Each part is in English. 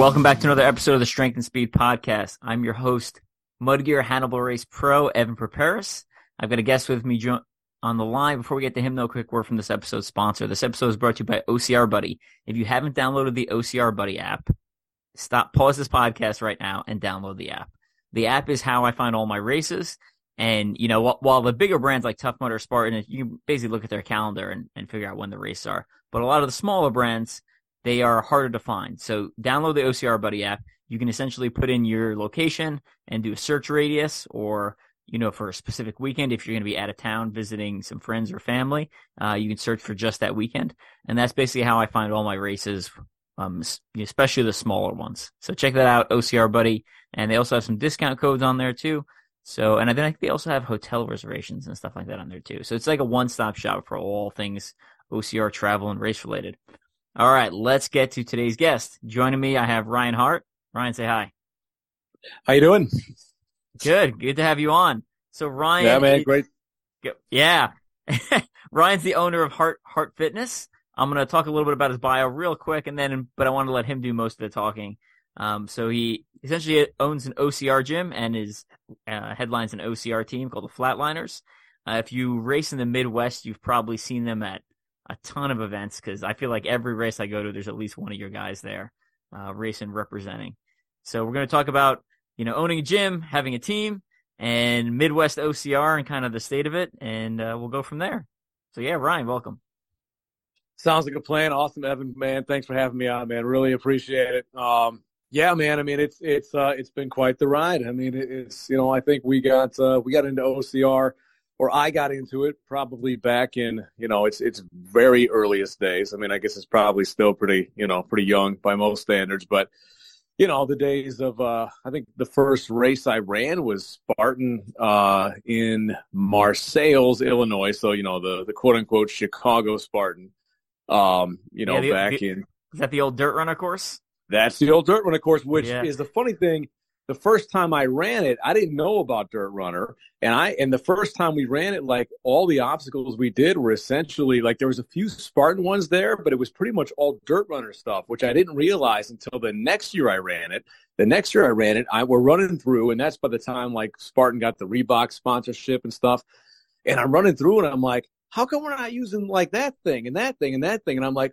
Welcome back to another episode of the Strength and Speed Podcast. I'm your host, Mudgear Hannibal Race Pro, Evan Perperis. I've got a guest with me on the line. Before we get to him, though, quick word from this episode's sponsor. This episode is brought to you by OCR Buddy. If you haven't downloaded the OCR Buddy app, stop, pause this podcast right now and download the app. The app is how I find all my races. And, you know, while the bigger brands like Tough Mudder Spartan, you can basically look at their calendar and, and figure out when the races are. But a lot of the smaller brands, they are harder to find. So download the OCR Buddy app. You can essentially put in your location and do a search radius or, you know, for a specific weekend, if you're going to be out of town visiting some friends or family, uh, you can search for just that weekend. And that's basically how I find all my races, um, especially the smaller ones. So check that out, OCR Buddy. And they also have some discount codes on there too. So, and I think they also have hotel reservations and stuff like that on there too. So it's like a one-stop shop for all things OCR travel and race related. All right, let's get to today's guest. Joining me, I have Ryan Hart. Ryan, say hi. How you doing? Good. Good to have you on. So Ryan, yeah, man, great. Yeah, Ryan's the owner of Hart Hart Fitness. I'm gonna talk a little bit about his bio real quick, and then, but I want to let him do most of the talking. Um, so he essentially owns an OCR gym and is uh, headlines an OCR team called the Flatliners. Uh, if you race in the Midwest, you've probably seen them at a ton of events because I feel like every race I go to, there's at least one of your guys there uh, racing representing. So we're going to talk about you know owning a gym, having a team, and Midwest OCR and kind of the state of it, and uh, we'll go from there. So yeah, Ryan, welcome. Sounds like a plan. Awesome, Evan. Man, thanks for having me on, man. Really appreciate it. Um, yeah, man. I mean, it's it's uh, it's been quite the ride. I mean, it's you know, I think we got uh, we got into OCR, or I got into it probably back in you know, it's it's very earliest days. I mean, I guess it's probably still pretty you know pretty young by most standards, but you know, the days of uh, I think the first race I ran was Spartan uh, in Marseilles, Illinois. So you know, the the quote unquote Chicago Spartan. Um, you know, Yeah, the- back the- in Is that the old dirt runner course? that's the old dirt runner course, which Yeah. is the funny thing. The first time I ran it, I didn't know about Dirt Runner, and I and the first time we ran it, like all the obstacles we did were essentially like there was a few Spartan ones there, but it was pretty much all Dirt Runner stuff, which I didn't realize until the next year I ran it. The next year I ran it, I we're running through, and that's by the time like Spartan got the Reebok sponsorship and stuff, and I'm running through, and I'm like, how come we're not using like that thing and that thing and that thing? And I'm like,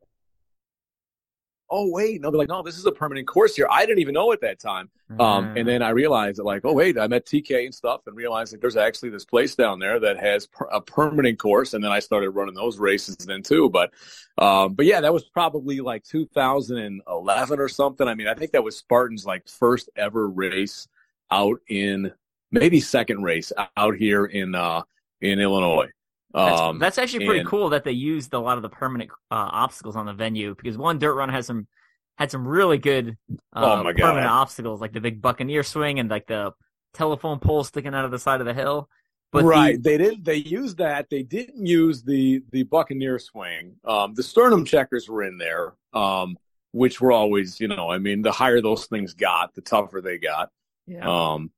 oh wait, no, they're like, no, this is a permanent course here. I didn't even know at that time. Um, and then I realized that like, oh wait, I met TK and stuff, and realized that there's actually this place down there that has per- a permanent course. And then I started running those races then too. But, um, but yeah, that was probably like 2011 or something. I mean, I think that was Spartan's like first ever race out in maybe second race out here in uh in Illinois. That's, Um, that's actually pretty and- cool that they used a lot of the permanent uh, obstacles on the venue because one dirt run has some had some really good uh, Oh my God. permanent obstacles like the big Buccaneer swing and like the telephone pole sticking out of the side of the hill. But the- right, they didn't. They used that. They didn't use the the Buccaneer swing. Um, the sternum checkers were in there, um, which were always, you know, I mean, the higher those things got, the tougher they got. yeah. Um,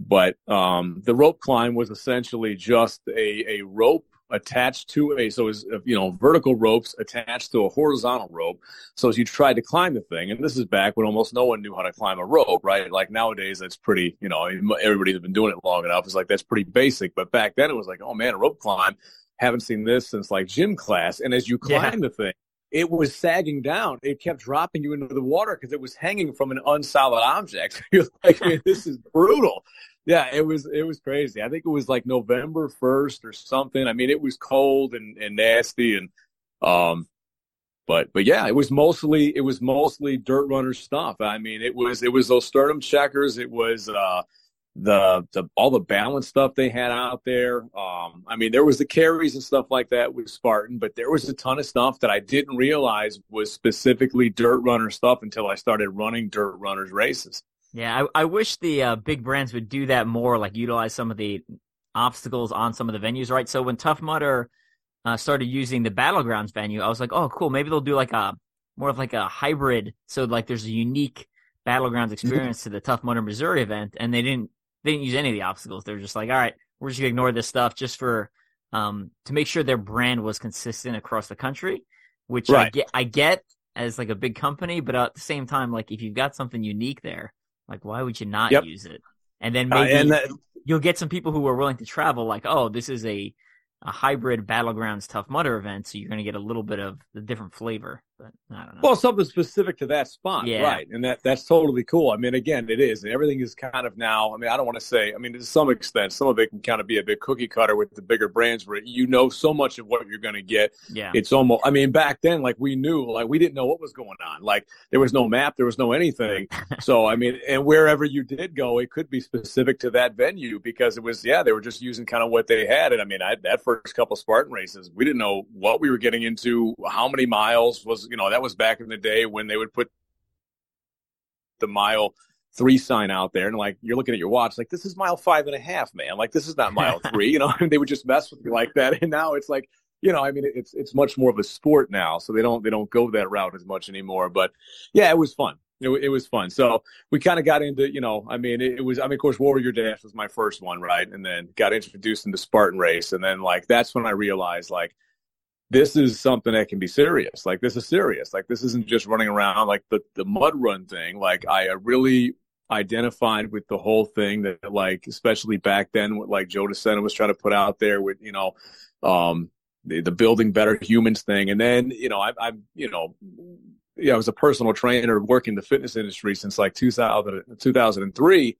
but um, the rope climb was essentially just a, a rope attached to a so is uh, you know vertical ropes attached to a horizontal rope. So as you tried to climb the thing, and this is back when almost no one knew how to climb a rope, right? Like nowadays, that's pretty you know everybody's been doing it long enough. It's like that's pretty basic. But back then, it was like, oh man, a rope climb. Haven't seen this since like gym class. And as you Yeah. climb the thing, it was sagging down. It kept dropping you into the water because it was hanging from an unsolid object. You're like, man, this is brutal. Yeah, it was it was crazy. I think it was like November first or something. I mean, it was cold and, and nasty and um but but yeah, it was mostly it was mostly dirt runner stuff. I mean, it was it was those sternum checkers, it was uh the the all the balance stuff they had out there. Um I mean, there was the carries and stuff like that with Spartan, but there was a ton of stuff that I didn't realize was specifically dirt runner stuff until I started running dirt runners races. Yeah, I, I wish the uh, big brands would do that more, like utilize some of the obstacles on some of the venues, right? So when Tough Mudder uh, started using the Battlegrounds venue, I was like, oh, cool. Maybe they'll do like a more of like a hybrid. So like there's a unique Battlegrounds experience to the Tough Mudder Missouri event, and they didn't they didn't use any of the obstacles. They were just like, all right, we're just gonna ignore this stuff just for um to make sure their brand was consistent across the country. Which I get, I get as like a big company, but at the same time, like if you've got something unique there, like why would you not Yep. use it? And then Uh, maybe and that, you'll get some people who are willing to travel. Like, oh, this is a a hybrid battlegrounds tough mudder event, so you're going to get a little bit of the different flavor. But I don't know. Well, something specific to that spot, Yeah. right? And that that's totally cool. I mean, again, it is, and everything is kind of now. I mean, I don't want to say. I mean, to some extent, some of it can kind of be a bit cookie cutter with the bigger brands, where you know so much of what you're going to get. yeah, It's almost. I mean, back then, like we knew, like we didn't know what was going on. Like there was no map, there was no anything. so I mean, and wherever you did go, it could be specific to that venue because it was. Yeah, they were just using kind of what they had. And I mean, I, that first couple Spartan races, we didn't know what we were getting into, how many miles was. You know, that was back in the day when they would put the mile three sign out there and like you're looking at your watch like this is mile five and a half man. Like this is not mile three you know and they would just mess with you like that. And now it's like you know i mean it's it's much more of a sport now so they don't they don't go that route as much anymore. But yeah it was fun. It, it was fun. So we kind of got into you know i mean it, it was i mean of course warrior dash was my first one right? And then got introduced into spartan race. And then like that's when i realized like this is something that can be serious. Like this is serious. Like this isn't just running around like the the mud run thing. Like I really identified with the whole thing that like especially back then what like Joe DeSena was trying to put out there with you know um the, the building better humans thing and then you know I I you know yeah I was a personal trainer working the fitness industry since like 2000 2003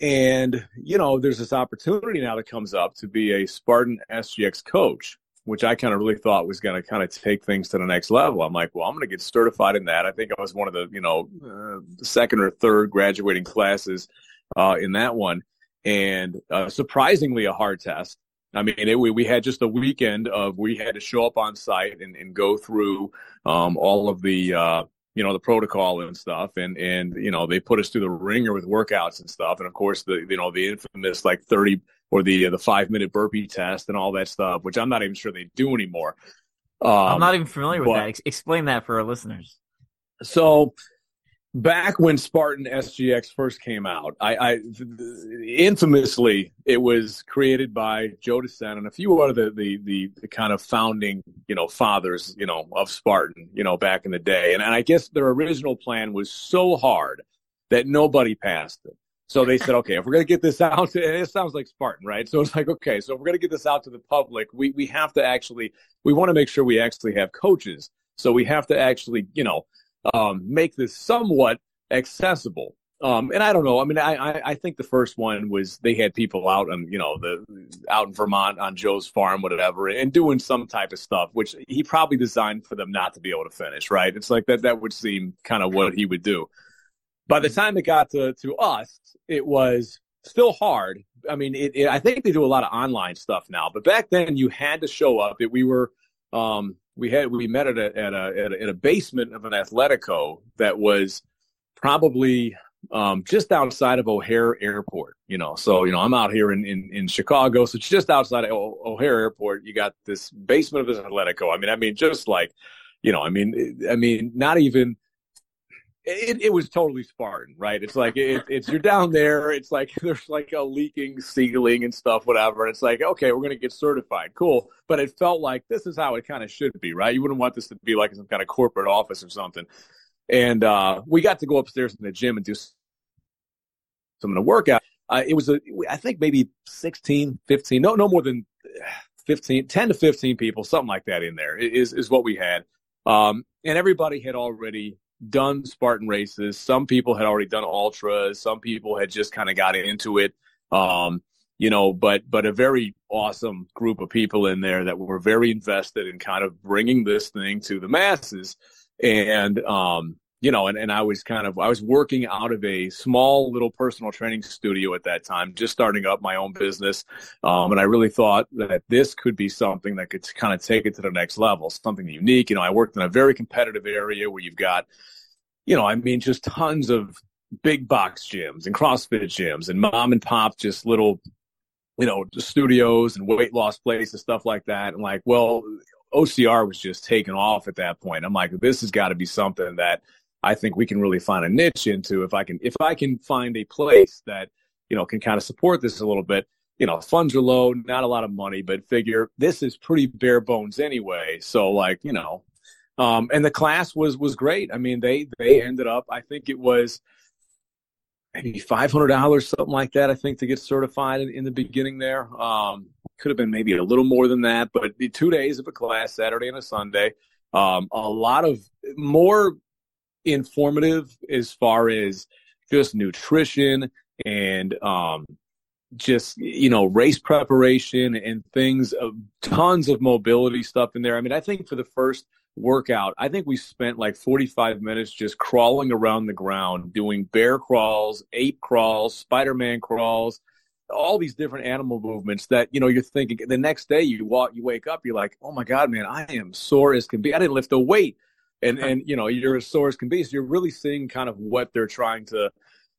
and you know there's this opportunity now that comes up to be a Spartan SGX coach which I kind of really thought was going to kind of take things to the next level. I'm like, well, I'm going to get certified in that. I think I was one of the, you know, uh, second or third graduating classes uh, in that one, and uh, surprisingly a hard test. I mean, it, we we had just a weekend of we had to show up on site and, and go through um, all of the uh, you know the protocol and stuff, and and you know they put us through the ringer with workouts and stuff, and of course the you know the infamous like thirty or the the five minute burpee test and all that stuff, which I'm not even sure they do anymore. Um, I'm not even familiar with but- that. Ex- explain that for our listeners. so back when Spartan SGX first came out, I, I infamously it was created by Joe DeSena and a few other the, the the the kind of founding you know fathers you know of Spartan you know back in the day, and, and I guess their original plan was so hard that nobody passed it. So they said, okay, if we're going to get this out, it sounds like Spartan, right? So it's like, okay, so if we're going to get this out to the public, we, we have to actually, we want to make sure we actually have coaches. So we have to actually, you know, um, make this somewhat accessible. Um, and I don't know. I mean, I, I, I think the first one was they had people out on, you know, the out in Vermont on Joe's farm, whatever, and doing some type of stuff, which he probably designed for them not to be able to finish, right? It's like that, that would seem kind of what he would do. By the time it got to, to us, it was still hard. I mean, it, it, I think they do a lot of online stuff now, but back then you had to show up. It, we were, um, we had, we met at a, at a, at a, at a basement of an Athletico that was probably, um, just outside of O'Hare Airport, you know. So, you know, I'm out here in, in, in Chicago. So it's just outside of o- O'Hare Airport. You got this basement of this Athletico. I mean, I mean, just like, you know, I mean, I mean, not even, it, it was totally Spartan, right? It's like it, it's you're down there. It's like there's like a leaking ceiling and stuff, whatever. And it's like okay, we're gonna get certified, cool. But it felt like this is how it kind of should be, right? You wouldn't want this to be like some kind of corporate office or something. And uh, we got to go upstairs in the gym and do some of the workout. Uh, it was a, I think maybe 16, 15, no, no more than 15, 10 to 15 people, something like that in there is, is what we had. Um, and everybody had already done Spartan races. Some people had already done ultras. Some people had just kind of got into it. Um, you know, but but a very awesome group of people in there that were very invested in kind of bringing this thing to the masses. And um, you know, and, and I was kind of I was working out of a small little personal training studio at that time, just starting up my own business. Um, and I really thought that this could be something that could kind of take it to the next level, something unique. You know, I worked in a very competitive area where you've got you know, I mean, just tons of big box gyms and CrossFit gyms and mom and pop, just little, you know, studios and weight loss places, and stuff like that. And like, well, OCR was just taken off at that point. I'm like, this has got to be something that I think we can really find a niche into. If I can, if I can find a place that, you know, can kind of support this a little bit, you know, funds are low, not a lot of money, but figure this is pretty bare bones anyway. So like, you know, Um, and the class was was great. I mean, they they ended up. I think it was maybe five hundred dollars, something like that. I think to get certified in, in the beginning there. Um, could have been maybe a little more than that, but the two days of a class, Saturday and a Sunday. Um, a lot of more informative as far as just nutrition and um, just you know race preparation and things of tons of mobility stuff in there i mean i think for the first workout i think we spent like 45 minutes just crawling around the ground doing bear crawls ape crawls spider-man crawls all these different animal movements that you know you're thinking the next day you walk you wake up you're like oh my god man i am sore as can be. I didn't lift a weight. And and you know you're as sore as can be. So you're really seeing kind of what they're trying to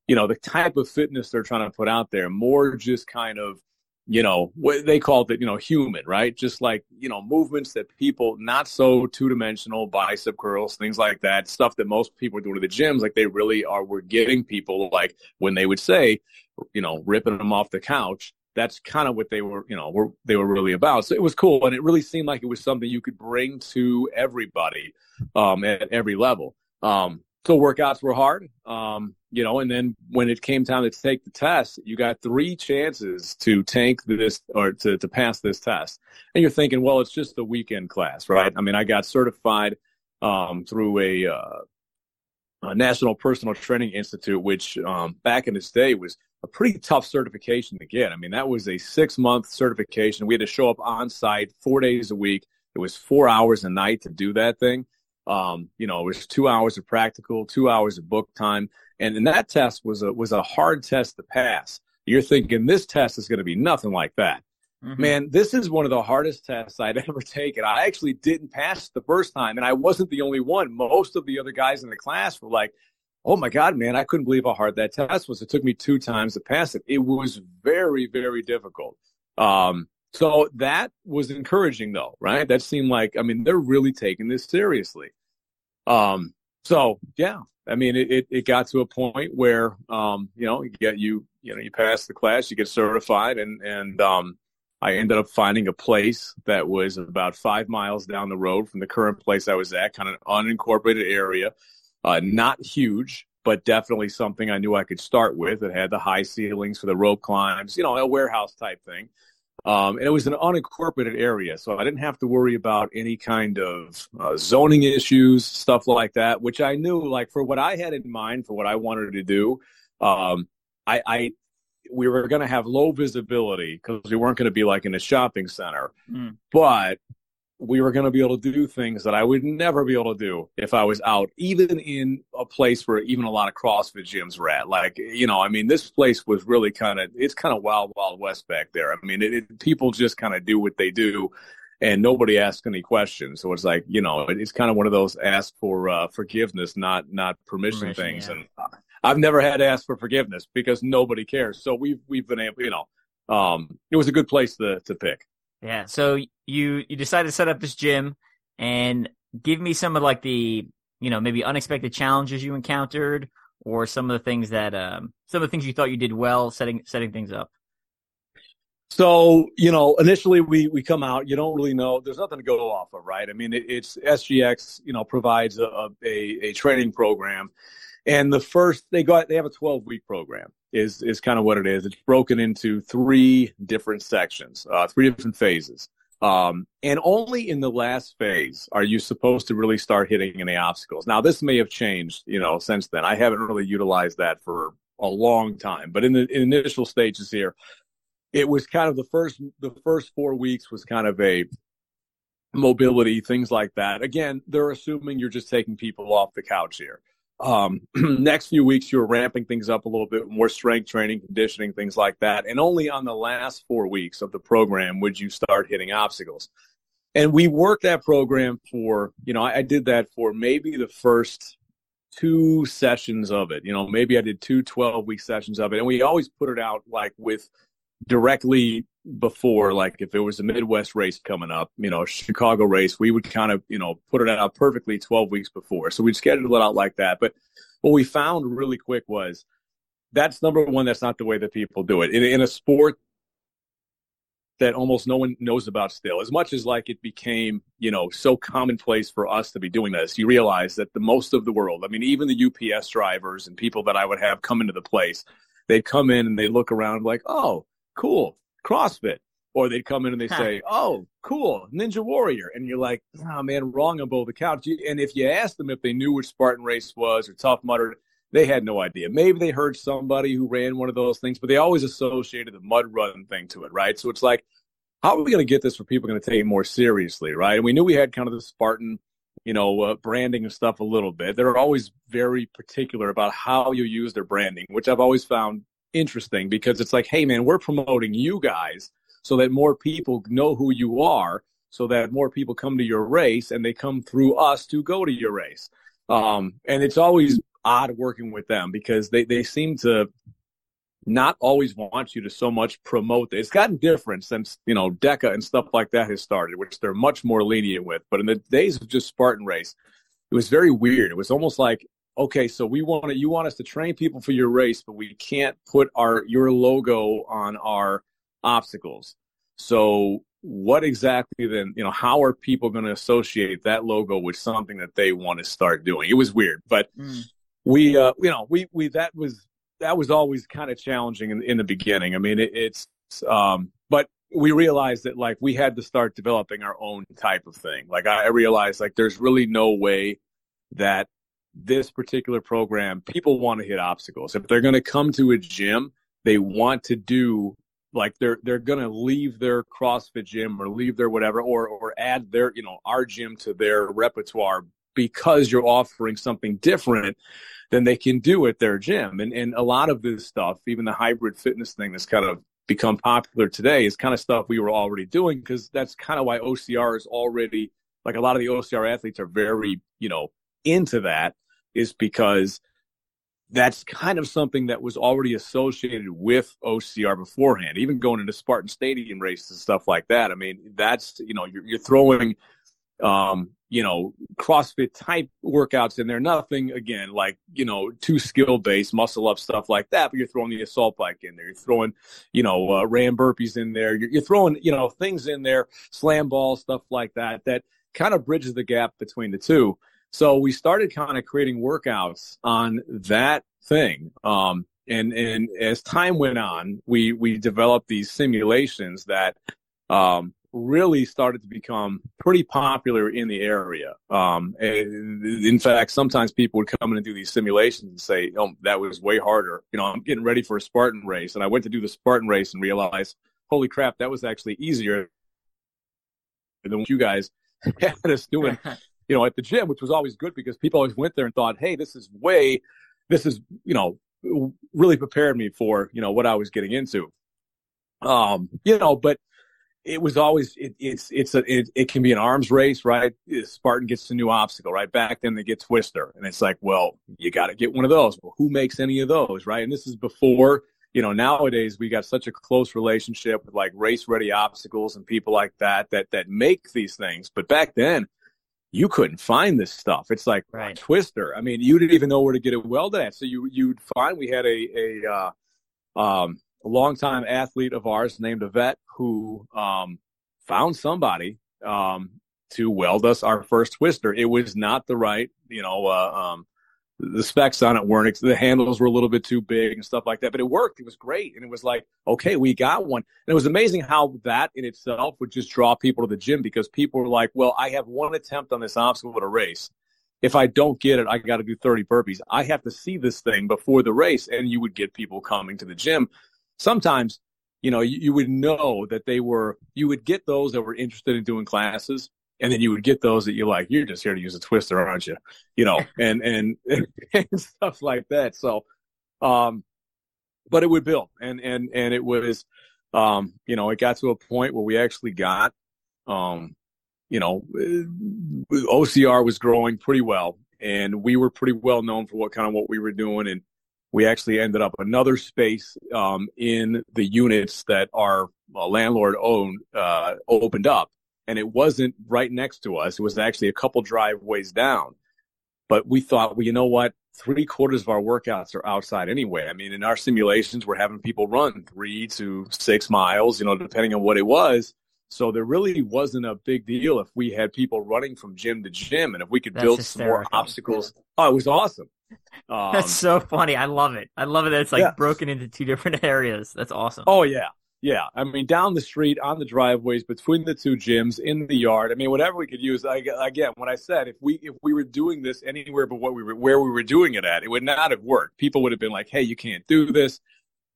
you know the type of fitness they're trying to put out there more just kind of you know what they called it you know human right? Just like you know movements that people not so two-dimensional bicep curls things like that stuff that most people do to the gyms like they really are we're getting people like when they would say you know ripping them off the couch that's kind of what they were you know were they were really about. So it was cool and it really seemed like it was something you could bring to everybody um at every level. Um so workouts were hard, um, you know, and then when it came time to take the test, you got three chances to take this or to, to pass this test. And you're thinking, well, it's just a weekend class, right? I mean, I got certified um, through a, uh, a, National Personal Training Institute, which um, back in its day was a pretty tough certification to get. I mean, that was a six month certification. We had to show up on site four days a week. It was four hours a night to do that thing. Um, you know, it was two hours of practical, two hours of book time, and, and that test was a was a hard test to pass. You're thinking this test is going to be nothing like that. Mm-hmm. Man, this is one of the hardest tests I'd ever taken. I actually didn't pass the first time, and I wasn't the only one. Most of the other guys in the class were like, "Oh my god, man, I couldn't believe how hard that test was. It took me two times to pass it. It was very, very difficult." Um, so that was encouraging though, right? That seemed like, I mean, they're really taking this seriously. Um, so yeah, I mean, it, it, it got to a point where, um, you know, you get you, you know, you pass the class, you get certified and, and, um, I ended up finding a place that was about five miles down the road from the current place I was at, kind of unincorporated area, uh, not huge, but definitely something I knew I could start with. It had the high ceilings for the rope climbs, you know, a warehouse type thing. Um, and it was an unincorporated area, so I didn't have to worry about any kind of uh, zoning issues, stuff like that, which I knew, like for what I had in mind for what I wanted to do, um, I, I, we were going to have low visibility because we weren't going to be like in a shopping center, mm. but we were going to be able to do things that I would never be able to do if I was out, even in a place where even a lot of CrossFit gyms were at. Like, you know, I mean, this place was really kind of, it's kind of wild, wild west back there. I mean, it, it, people just kind of do what they do and nobody asks any questions. So it's like, you know, it's kind of one of those ask for uh, forgiveness, not, not permission, permission things. Yeah. And I've never had to ask for forgiveness because nobody cares. So we've, we've been able, you know, um, it was a good place to, to pick. Yeah. So you you decided to set up this gym and give me some of like the you know maybe unexpected challenges you encountered or some of the things that um some of the things you thought you did well setting setting things up. So you know, initially we we come out. You don't really know. There's nothing to go off of, right? I mean, it, it's SGX. You know, provides a, a a training program, and the first they got they have a 12 week program is is kind of what it is. It's broken into three different sections, uh, three different phases. Um, and only in the last phase are you supposed to really start hitting any obstacles. Now, this may have changed, you know, since then. I haven't really utilized that for a long time, but in the in initial stages here, it was kind of the first the first four weeks was kind of a mobility things like that. Again, they're assuming you're just taking people off the couch here. Um, next few weeks, you're ramping things up a little bit more strength training, conditioning, things like that. And only on the last four weeks of the program would you start hitting obstacles. And we worked that program for, you know, I, I did that for maybe the first two sessions of it. You know, maybe I did two 12 week sessions of it. And we always put it out like with directly before, like if it was a Midwest race coming up, you know, Chicago race, we would kind of, you know, put it out perfectly 12 weeks before. So we'd schedule it out like that. But what we found really quick was that's number one, that's not the way that people do it. In, in a sport that almost no one knows about still. As much as like it became, you know, so commonplace for us to be doing this, you realize that the most of the world, I mean, even the UPS drivers and people that I would have come into the place, they'd come in and they look around like, oh, cool, CrossFit. Or they'd come in and they say, oh, cool, Ninja Warrior. And you're like, oh man, wrong on both accounts. And if you asked them if they knew what Spartan Race was or Tough Mudder, they had no idea. Maybe they heard somebody who ran one of those things, but they always associated the mud run thing to it, right? So it's like, how are we going to get this for people going to take it more seriously, right? And we knew we had kind of the Spartan, you know, uh, branding and stuff a little bit. They're always very particular about how you use their branding, which I've always found interesting because it's like, hey, man, we're promoting you guys so that more people know who you are, so that more people come to your race and they come through us to go to your race. Um, and it's always odd working with them because they, they seem to not always want you to so much promote it. It's gotten different since, you know, DEKA and stuff like that has started, which they're much more lenient with. But in the days of just Spartan race, it was very weird. It was almost like, okay, so we want to, you want us to train people for your race, but we can't put our, your logo on our obstacles. So what exactly then, you know, how are people going to associate that logo with something that they want to start doing? It was weird, but mm we uh, you know we we that was that was always kind of challenging in, in the beginning. I mean, it, it's um, but we realized that like we had to start developing our own type of thing. Like I, I realized like there's really no way that this particular program people want to hit obstacles. If they're going to come to a gym, they want to do like they're they're going to leave their CrossFit gym or leave their whatever or or add their you know our gym to their repertoire because you're offering something different than they can do at their gym. And and a lot of this stuff, even the hybrid fitness thing that's kind of become popular today is kind of stuff we were already doing because that's kind of why OCR is already like a lot of the OCR athletes are very, you know, into that is because that's kind of something that was already associated with OCR beforehand, even going into Spartan Stadium races and stuff like that. I mean, that's, you know, you're, you're throwing um, you know, CrossFit type workouts in there. Nothing again like you know too skill based muscle up stuff like that. But you're throwing the assault bike in there. You're throwing you know uh, ram burpees in there. You're, you're throwing you know things in there, slam balls, stuff like that. That kind of bridges the gap between the two. So we started kind of creating workouts on that thing. Um, and and as time went on, we we developed these simulations that um, really started to become pretty popular in the area. Um, in fact, sometimes people would come in and do these simulations and say, "Oh, that was way harder." You know, I'm getting ready for a Spartan race, and I went to do the Spartan race and realized, "Holy crap, that was actually easier than what you guys had us doing." you know, at the gym, which was always good because people always went there and thought, "Hey, this is way, this is you know." really prepared me for you know what I was getting into um you know but it was always it, it's it's a it, it can be an arms race, right? Spartan gets a new obstacle, right? Back then they get Twister, and it's like, well, you got to get one of those. Well, who makes any of those, right? And this is before you know. Nowadays we got such a close relationship with like race ready obstacles and people like that that that make these things. But back then, you couldn't find this stuff. It's like right. Twister. I mean, you didn't even know where to get it welded at. So you you'd find we had a a uh, um, a longtime athlete of ours named Yvette who um, found somebody um, to weld us our first twister. It was not the right, you know, uh, um, the specs on it weren't, the handles were a little bit too big and stuff like that, but it worked. It was great. And it was like, okay, we got one. And it was amazing how that in itself would just draw people to the gym because people were like, well, I have one attempt on this obstacle at a race. If I don't get it, I got to do 30 burpees. I have to see this thing before the race. And you would get people coming to the gym sometimes, you know, you, you would know that they were, you would get those that were interested in doing classes and then you would get those that you're like, you're just here to use a twister, aren't you? You know, and, and, and stuff like that. So, um, but it would build and, and, and it was, um, you know, it got to a point where we actually got, um, you know, OCR was growing pretty well and we were pretty well known for what kind of what we were doing. And, we actually ended up another space um, in the units that our uh, landlord owned uh, opened up, and it wasn't right next to us. It was actually a couple driveways down. But we thought, well, you know what? three quarters of our workouts are outside anyway. I mean, in our simulations, we're having people run three to six miles, you know, depending on what it was. So there really wasn't a big deal if we had people running from gym to gym, and if we could That's build hysterical. some more obstacles. Oh, it was awesome. Um, That's so funny. I love it. I love it that it's like Yeah. broken into two different areas. That's awesome. Oh yeah, yeah. I mean, down the street, on the driveways, between the two gyms, in the yard. I mean, whatever we could use. I, again, what I said, if we if we were doing this anywhere but what we were where we were doing it at, it would not have worked. People would have been like, "Hey, you can't do this."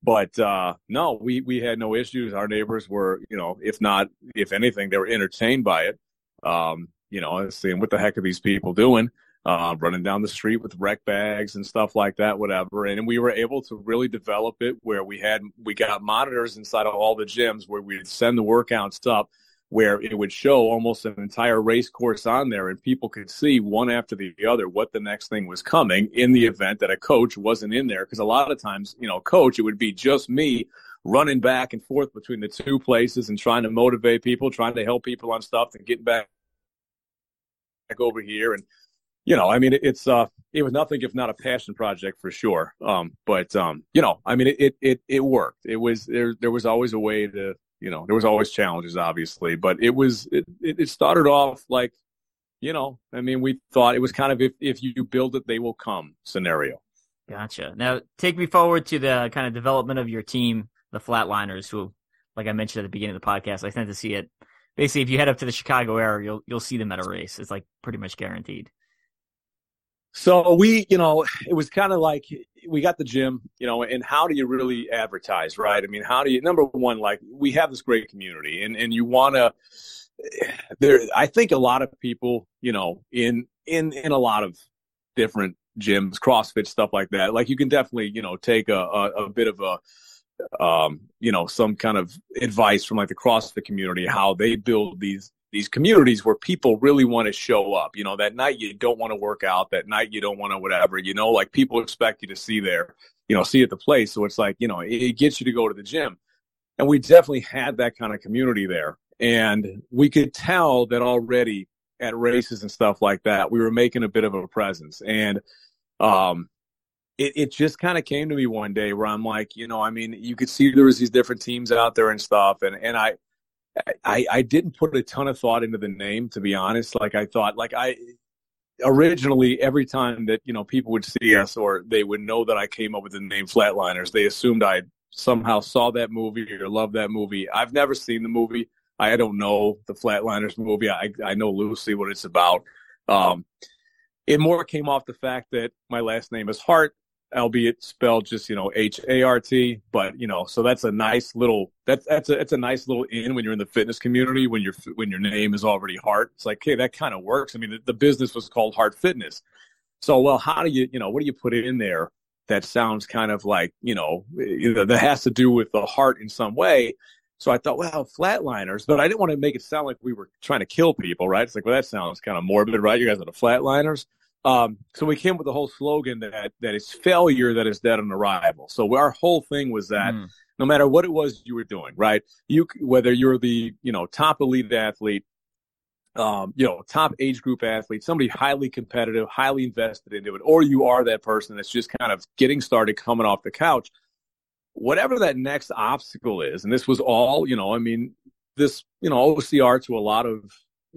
But uh, no, we we had no issues. Our neighbors were, you know, if not, if anything, they were entertained by it. Um, you know, saying, "What the heck are these people doing?" Uh, running down the street with wreck bags and stuff like that, whatever. And we were able to really develop it where we had we got monitors inside of all the gyms where we'd send the workouts up where it would show almost an entire race course on there and people could see one after the other what the next thing was coming in the event that a coach wasn't in there because a lot of times you know coach it would be just me running back and forth between the two places and trying to motivate people trying to help people on stuff and getting back back over here and you know i mean it, it's uh it was nothing if not a passion project for sure um but um you know i mean it it it, it worked it was there there was always a way to you know there was always challenges obviously but it was it, it started off like you know i mean we thought it was kind of if if you build it they will come scenario Gotcha. Now, take me forward to the kind of development of your team, the Flatliners, who, like I mentioned at the beginning of the podcast, I tend to see it. Basically, if you head up to the Chicago area, you'll you'll see them at a race. It's like pretty much guaranteed. So we, you know, it was kind of like we got the gym, you know, and how do you really advertise, right? I mean, how do you number one, like we have this great community and and you want to there I think a lot of people, you know, in in in a lot of different gyms, CrossFit stuff like that. Like you can definitely, you know, take a a, a bit of a um, you know, some kind of advice from like the CrossFit community, how they build these these communities where people really want to show up. You know, that night you don't want to work out, that night you don't want to whatever, you know, like people expect you to see there, you know, see at the place. So it's like, you know, it, gets you to go to the gym. And we definitely had that kind of community there. And we could tell that already at races and stuff like that, we were making a bit of a presence. And um it, it just kind of came to me one day where I'm like, you know, I mean, you could see there was these different teams out there and stuff, and and I, I, I didn't put a ton of thought into the name to be honest. Like I thought, like I originally every time that you know people would see us or they would know that I came up with the name Flatliners, they assumed I somehow saw that movie or loved that movie. I've never seen the movie. I don't know the Flatliners movie. I I know loosely what it's about. Um, it more came off the fact that my last name is Hart, albeit spelled just you know H A R T. But you know, so that's a nice little that's that's a that's a nice little in when you're in the fitness community when your when your name is already Heart. It's like, hey, that kind of works. I mean, the, the business was called Hart Fitness. So, well, how do you you know what do you put in there that sounds kind of like you know that has to do with the heart in some way? So I thought, well, flatliners, but I didn't want to make it sound like we were trying to kill people, right? It's like, well, that sounds kind of morbid, right? You guys are the flatliners. Um, so we came with the whole slogan that that is failure that is dead on arrival. So our whole thing was that Mm. no matter what it was you were doing, right? You whether you're the you know top elite athlete, um, you know top age group athlete, somebody highly competitive, highly invested into it, or you are that person that's just kind of getting started, coming off the couch. Whatever that next obstacle is, and this was all you know. I mean, this you know OCR to a lot of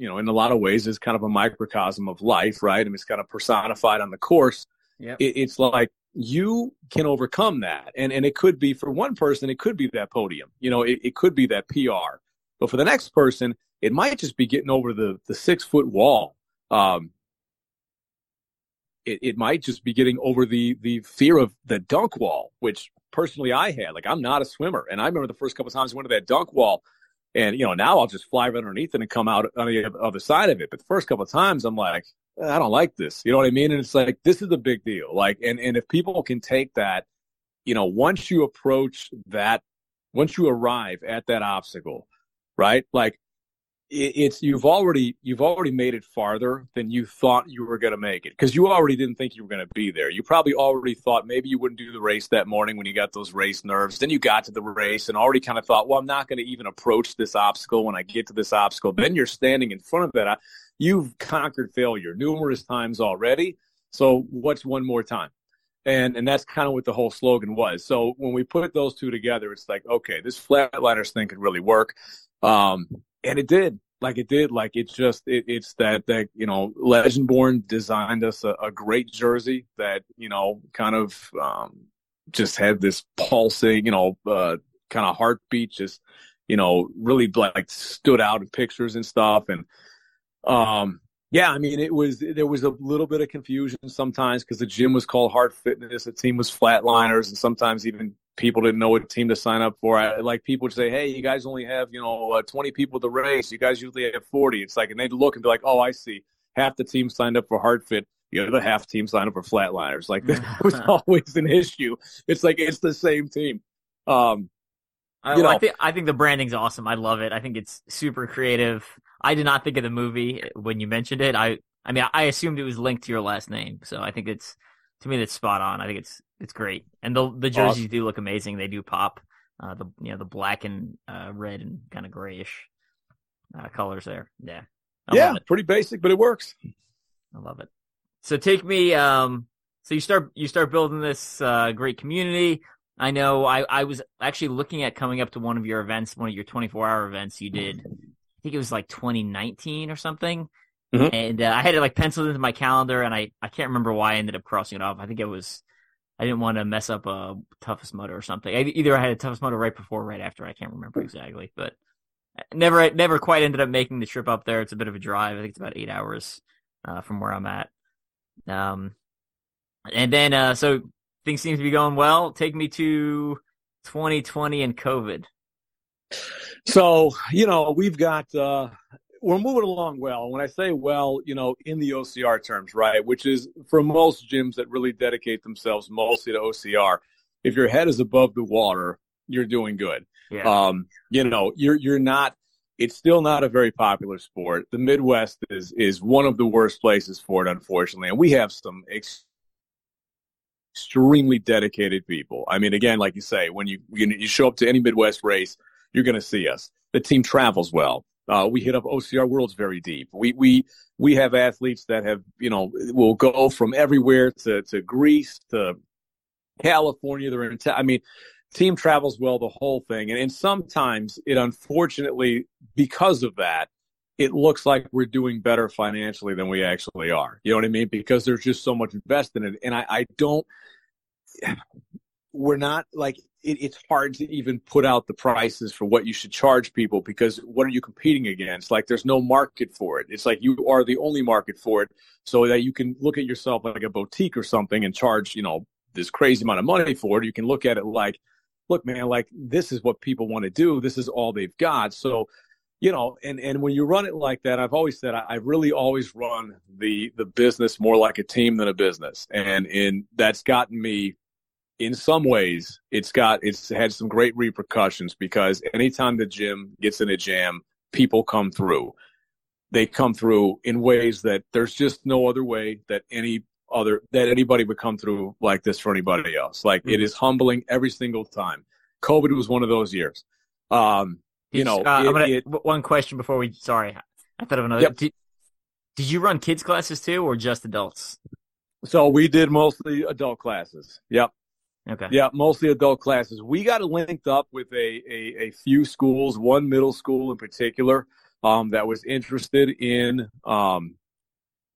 you know in a lot of ways is kind of a microcosm of life, right? I mean, it's kind of personified on the course. Yep. it, it's like you can overcome that. And and it could be for one person it could be that podium you know it, it could be that pr but for the next person it might just be getting over the the six foot wall. Um it, it might just be getting over the the fear of the dunk wall which personally i had. Like i'm not a swimmer and i remember the first couple of times i went to that dunk wall and you know now i'll just fly right underneath it and come out on the other side of it but the first couple of times i'm like eh, I don't like this. You know what I mean? And it's like this is a big deal. Like, and and if people can take that, you know, once you approach that, once you arrive at that obstacle, right? Like, it's you've already you've already made it farther than you thought you were going to make it because you already didn't think you were going to be there. You probably already thought maybe you wouldn't do the race that morning when you got those race nerves. Then you got to the race and already kind of thought, well, I'm not going to even approach this obstacle when I get to this obstacle. Then you're standing in front of that you've conquered failure numerous times already So what's one more time? And and that's kind of what the whole slogan was. So when we put those two together, it's like, okay, this flatliners thing could really work. Um, and it did. Like it did. Like it's just it, it's that that you know, Legendborn designed us a, a great jersey that you know kind of um, just had this pulsing, you know, uh, kind of heartbeat, just you know, really like stood out in pictures and stuff. And um, yeah, I mean, it was there was a little bit of confusion sometimes because the gym was called Hart Fitness, the team was Flatliners, and sometimes even people didn't know what team to sign up for. I, like people would say, "Hey, you guys only have you know uh, 20 people to race. You guys usually have 40." It's like, and they'd look and be like, "Oh, I see. Half the team signed up for Hart Fit." The other half team signed up for Flatliners. Like that was always an issue. It's like it's the same team. Um, I, you know, I think I think the branding's awesome. I love it. I think it's super creative. I did not think of the movie when you mentioned it. I I mean I assumed it was linked to your last name, so I think it's to me that's spot on. I think it's it's great, and the the jerseys awesome. do look amazing. They do pop. Uh, the you know the black and uh, red and kind of grayish uh, colors there. Yeah, I yeah, pretty basic, but it works. I love it. So take me. Um, so you start you start building this uh, great community. I know I, I was actually looking at coming up to one of your events, one of your 24 hour events you did. I think it was like 2019 or something. Mm-hmm. And uh, I had it like penciled into my calendar and I, I can't remember why I ended up crossing it off. I think it was, I didn't want to mess up a toughest mudder or something. I, either I had a toughest mudder right before or right after. I can't remember exactly, but never, never quite ended up making the trip up there. It's a bit of a drive. I think it's about eight hours uh, from where I'm at. Um, and then, uh, so things seem to be going well. Take me to 2020 and COVID. So, you know, we've got, uh, we're moving along well. When I say well, you know, in the OCR terms, right, which is for most gyms that really dedicate themselves mostly to OCR, if your head is above the water, you're doing good. Yeah. Um, you know, you're you're not. It's still not a very popular sport. The Midwest is is one of the worst places for it, unfortunately, and we have some ex- extremely dedicated people. I mean, again, like you say, when you you show up to any Midwest race, you're going to see us. The team travels well. Uh, we hit up OCR Worlds very deep. We we we have athletes that have you know will go from everywhere to to Greece to California. They're in. I mean, team travels well the whole thing, and, and sometimes it unfortunately because of that it looks like we're doing better financially than we actually are. You know what I mean? Because there's just so much invested in it. And I, I don't, we're not like, it, it's hard to even put out the prices for what you should charge people because what are you competing against? Like there's no market for it. It's like you are the only market for it so that you can look at yourself like a boutique or something and charge, you know, this crazy amount of money for it. You can look at it like, look, man, like this is what people want to do. This is all they've got. So, you know, and, and when you run it like that, I've always said I, I really always run the the business more like a team than a business, and and that's gotten me. In some ways, it's got it's had some great repercussions because anytime the gym gets in a jam, people come through. They come through in ways that there's just no other way that any other that anybody would come through like this for anybody else. Like mm-hmm. it is humbling every single time. COVID was one of those years. Um, you know, uh, it, I'm gonna, it, one question before we. Sorry, I thought of another. Yep. Did, did you run kids classes too, or just adults? So we did mostly adult classes. Yep. Okay. Yeah, mostly adult classes. We got linked up with a, a, a few schools, one middle school in particular, um, that was interested in um,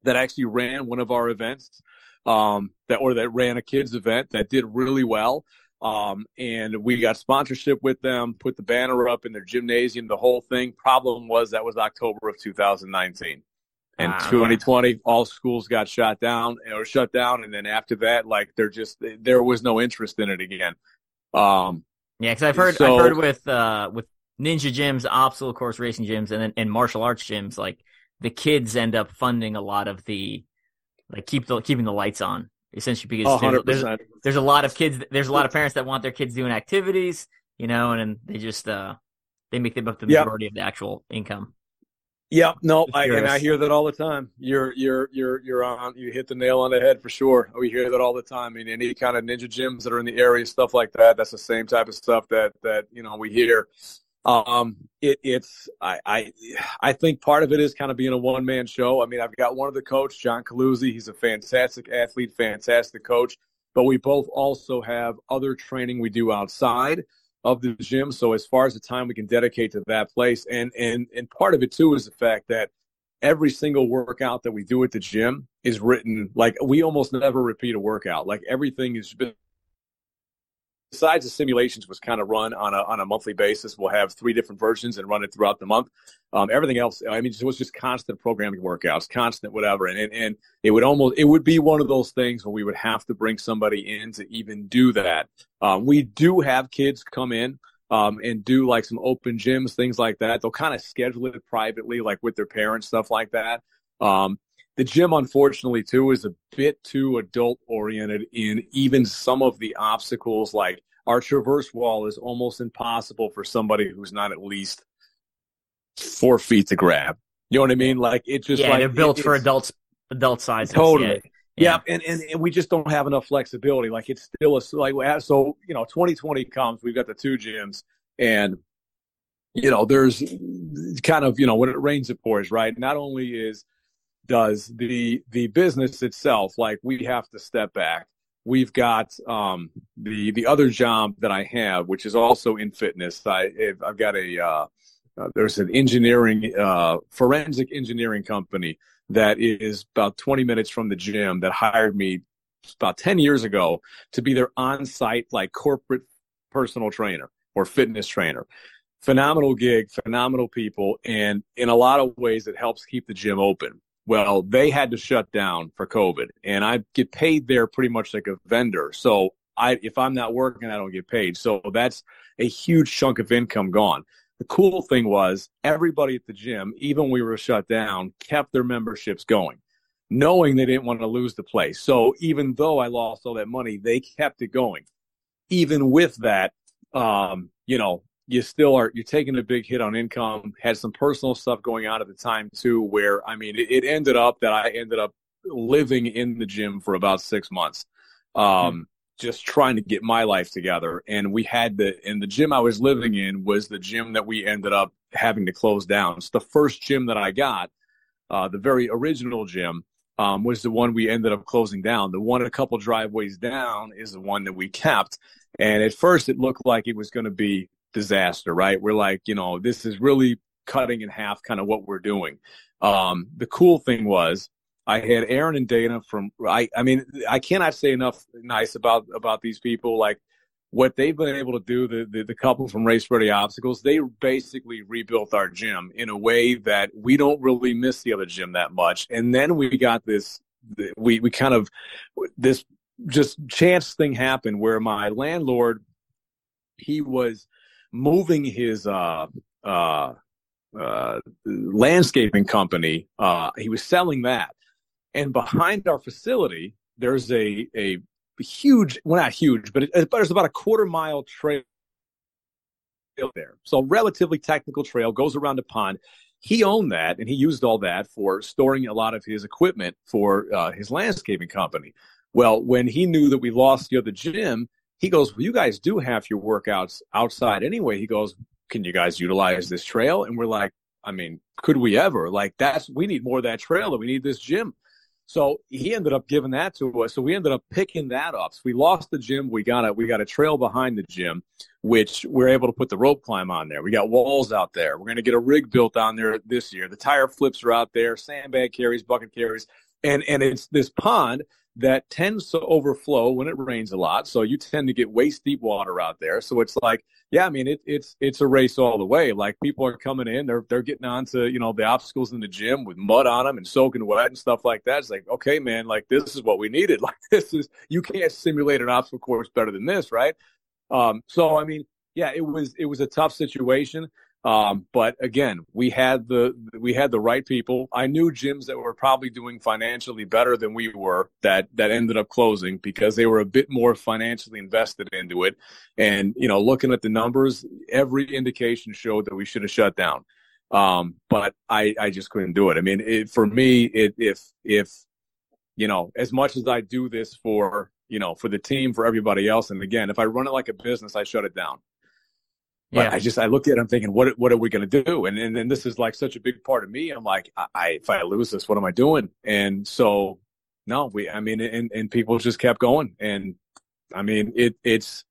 that actually ran one of our events, um, that or that ran a kids event that did really well. Um, and we got sponsorship with them, put the banner up in their gymnasium, the whole thing. Problem was that was October of 2019. And wow. 2020, all schools got shut down or shut down. And then after that, like there just, there was no interest in it again. Um, yeah, because I've heard, so, I've heard with, uh, with ninja gyms, obstacle course racing gyms, and then and martial arts gyms, like the kids end up funding a lot of the, like keep the, keeping the lights on essentially because oh, there's, there's, a lot of kids there's a lot of parents that want their kids doing activities you know and, and they just uh they make them up the majority yep. of the actual income Yep, no, I, and I hear that all the time. You're you're you're you're on. You hit the nail on the head for sure. We hear that all the time. I mean, any kind of ninja gyms that are in the area, stuff like that. That's the same type of stuff that that you know we hear. Um, it, it's I, I I think part of it is kind of being a one man show. I mean, I've got one of the coach, John Caluzzi. He's a fantastic athlete, fantastic coach. But we both also have other training we do outside of the gym. So as far as the time we can dedicate to that place, and and and part of it too is the fact that every single workout that we do at the gym is written like we almost never repeat a workout. Like everything is besides the simulations was kind of run on a on a monthly basis. We'll have three different versions and run it throughout the month. Um, everything else, I mean, it was just constant programming workouts, constant whatever, and, and and it would almost it would be one of those things where we would have to bring somebody in to even do that. Um, we do have kids come in. Um, and do like some open gyms, things like that. They'll kind of schedule it privately, like with their parents, stuff like that. The gym, unfortunately, too, is a bit too adult oriented in even some of the obstacles. Like our traverse wall is almost impossible for somebody who's not at least four feet to grab. You know what I mean? Like it just yeah, like they're built it, for adults, adult sizes. Totally. Yeah. Yeah, and, and, and we just don't have enough flexibility. Like it's still a like so you know 2020 comes, we've got the two gyms, and you know there's kind of you know when it rains it pours, right? Not only is does the the business itself like we have to step back. We've got um, the the other job that i have which is also in fitness. I i've got a uh, uh, there's an engineering uh, forensic engineering company that is about 20 minutes from the gym that hired me about 10 years ago to be their on-site like corporate personal trainer or fitness trainer. Phenomenal gig phenomenal people and in a lot of ways it helps keep the gym open well, they had to shut down for COVID, and I get paid there pretty much like a vendor. So I, if I'm not working, I don't get paid. So that's a huge chunk of income gone. The cool thing was everybody at the gym, even we were shut down, kept their memberships going, knowing they didn't want to lose the place. So even though I lost all that money, they kept it going. Even with that, um, you know, you still are you're taking a big hit on income had some personal stuff going on at the time too where i mean it, it ended up that i ended up living in the gym for about six months um, mm-hmm. just trying to get my life together. And we had the and the gym i was living in was the gym that we ended up having to close down. It's the first gym that i got uh, the very original gym um, was the one we ended up closing down. The one a couple driveways down is the one that we kept. And at first it looked like it was going to be disaster, right? We're like, you know, this is really cutting in half kind of what we're doing. Um, the cool thing was I had Aaron and Dana from I I mean I cannot say enough nice about about these people like what they've been able to do the, the, the couple from race ready obstacles they basically rebuilt our gym in a way that we don't really miss the other gym that much and then we got this we we kind of this just chance thing happened where my landlord he was moving his uh, uh, uh, landscaping company. Uh, he was selling that, and behind our facility, there's a a huge, well not huge, but, it, there's about a quarter mile trail there. So relatively technical trail goes around a pond. He owned that, and he used all that for storing a lot of his equipment for uh, his landscaping company. Well, when he knew that we lost the other gym, he goes, well, you guys do have your workouts outside anyway. He goes, can you guys utilize this trail? And we're like, I mean, could we ever? Like, that's, we need more of that trail we need this gym. So he ended up giving that to us. So we ended up picking that up. So we lost the gym. We got a we got a trail behind the gym, which we're able to put the rope climb on there. We got walls out there. We're going to get a rig built on there this year. The tire flips are out there, sandbag carries, bucket carries, and and it's this pond that tends to overflow when it rains a lot. So you tend to get waist deep water out there. So it's like, yeah, I mean, it, it's it's a race all the way. Like people are coming in, they're they're getting onto you know the obstacles in the gym with mud on them and soaking wet and stuff like that. It's like, okay, man, like this is what we needed. Like this is you can't simulate an obstacle course better than this, right? Um, so I mean, yeah, it was it was a tough situation. Um, but again, we had the we had the right people. I knew gyms that were probably doing financially better than we were that that ended up closing because they were a bit more financially invested into it. And you know, looking at the numbers, every indication showed that we should have shut down. Um, but I I just couldn't do it. I mean, it, for me, it, if if you know, as much as I do this for you know for the team for everybody else, and again, if I run it like a business, I shut it down. But yeah. I just I look at it, I'm thinking, what what are we going to do? And, and and this is like such a big part of me. I'm like, I, I if I lose this, what am I doing? And so no, we I mean, and and people just kept going, and I mean it it's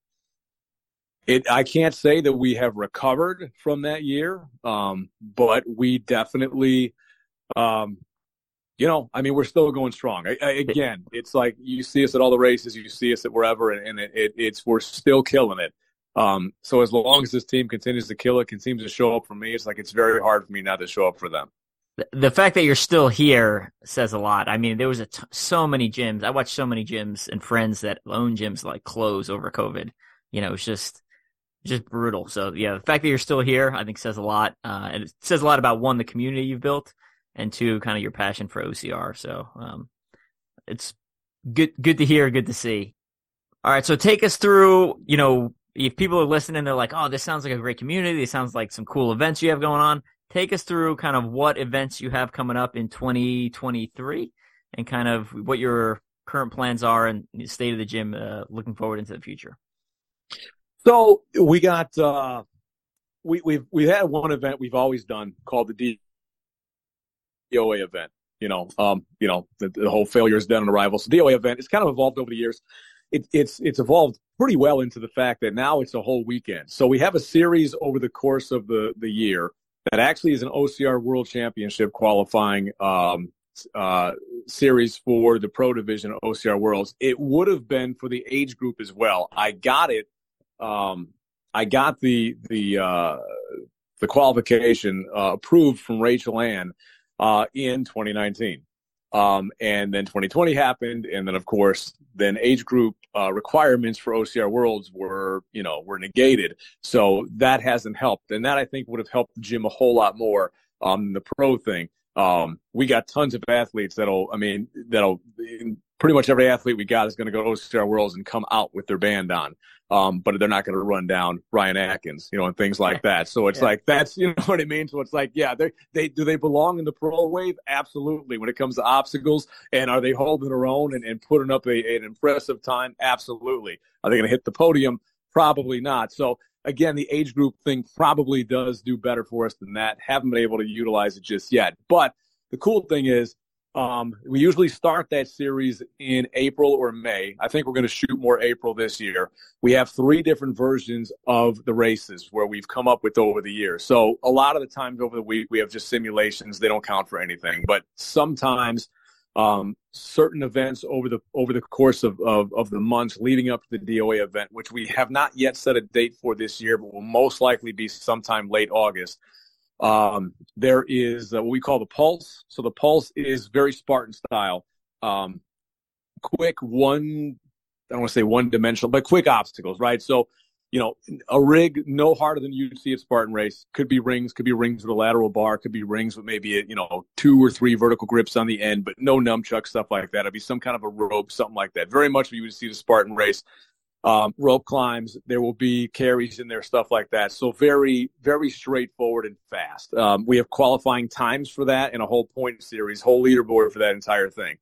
it I can't say that we have recovered from that year, um, but we definitely, um, you know, I mean, we're still going strong. I, I, again, it's like you see us at all the races, you see us at wherever, and, and it, it, it's we're still killing it. Um, so as long as this team continues to kill it, continues to show up for me, it's like it's very hard for me not to show up for them. The fact that you're still here says a lot. I mean, there was t- so many gyms. I watched so many gyms and friends that own gyms like close over COVID. You know, it's just just brutal. So yeah, the fact that you're still here, I think says a lot. Uh, and it says a lot about one, the community you've built, and two, kind of your passion for OCR. So um, it's good, good to hear, good to see. All right, so take us through, you know, if people are listening, they're like, oh, this sounds like a great community. This sounds like some cool events you have going on. Take us through kind of what events you have coming up in 2023 and kind of what your current plans are and state of the gym uh, looking forward into the future. So we got, uh, we, we've, we've had one event we've always done called the DOA event. You know, um, you know, the, the whole failure is done on arrival. So DOA event, it's kind of evolved over the years it, it's it's evolved pretty well into the fact that now it's a whole weekend. So we have a series over the course of the the year that actually is an OCR World Championship qualifying um, uh, series for the pro division of OCR Worlds. It would have been for the age group as well. I got it. Um, I got the the uh, the qualification uh, approved from Rachel Ann uh, in 2019. Um, and then 2020 happened, and then of course, then age group uh, requirements for OCR Worlds were, you know, were negated. So that hasn't helped, and that I think would have helped gym a whole lot more um, than the pro thing. Um, we got tons of athletes that'll, I mean, that'll pretty much every athlete we got is going to go to OCR Worlds and come out with their band on. Um, but they're not going to run down Ryan Atkins, you know, and things like that. So it's yeah. like that's you know what I mean. So it's like, yeah, they they do they belong in the pro wave? Absolutely. When it comes to obstacles, and are they holding their own and, and putting up a, an impressive time? Absolutely. Are they going to hit the podium? Probably not. So again, the age group thing probably does do better for us than that. Haven't been able to utilize it just yet. But the cool thing is um, we usually start that series in April or May. I think we're going to shoot more April this year. We have three different versions of the races where we've come up with over the years. So a lot of the times over the week we have just simulations; they don't count for anything. But sometimes um, certain events over the over the course of, of, of the months leading up to the DOA event, which we have not yet set a date for this year, but will most likely be sometime late August. Um, there is uh, what we call the pulse. So the pulse is very Spartan style. Um, quick one, I don't want to say one dimensional, but quick obstacles, right? So, you know, a rig no harder than you'd see at Spartan race could be rings, could be rings with a lateral bar, could be rings with maybe, a, you know, two or three vertical grips on the end, but no nunchuck stuff like that. It'd be some kind of a rope, something like that. Very much what you would see the Spartan race um, rope climbs. There will be carries in there, stuff like that. So very, very straightforward and fast. Um, we have qualifying times for that and a whole point series, whole leaderboard for that entire thing.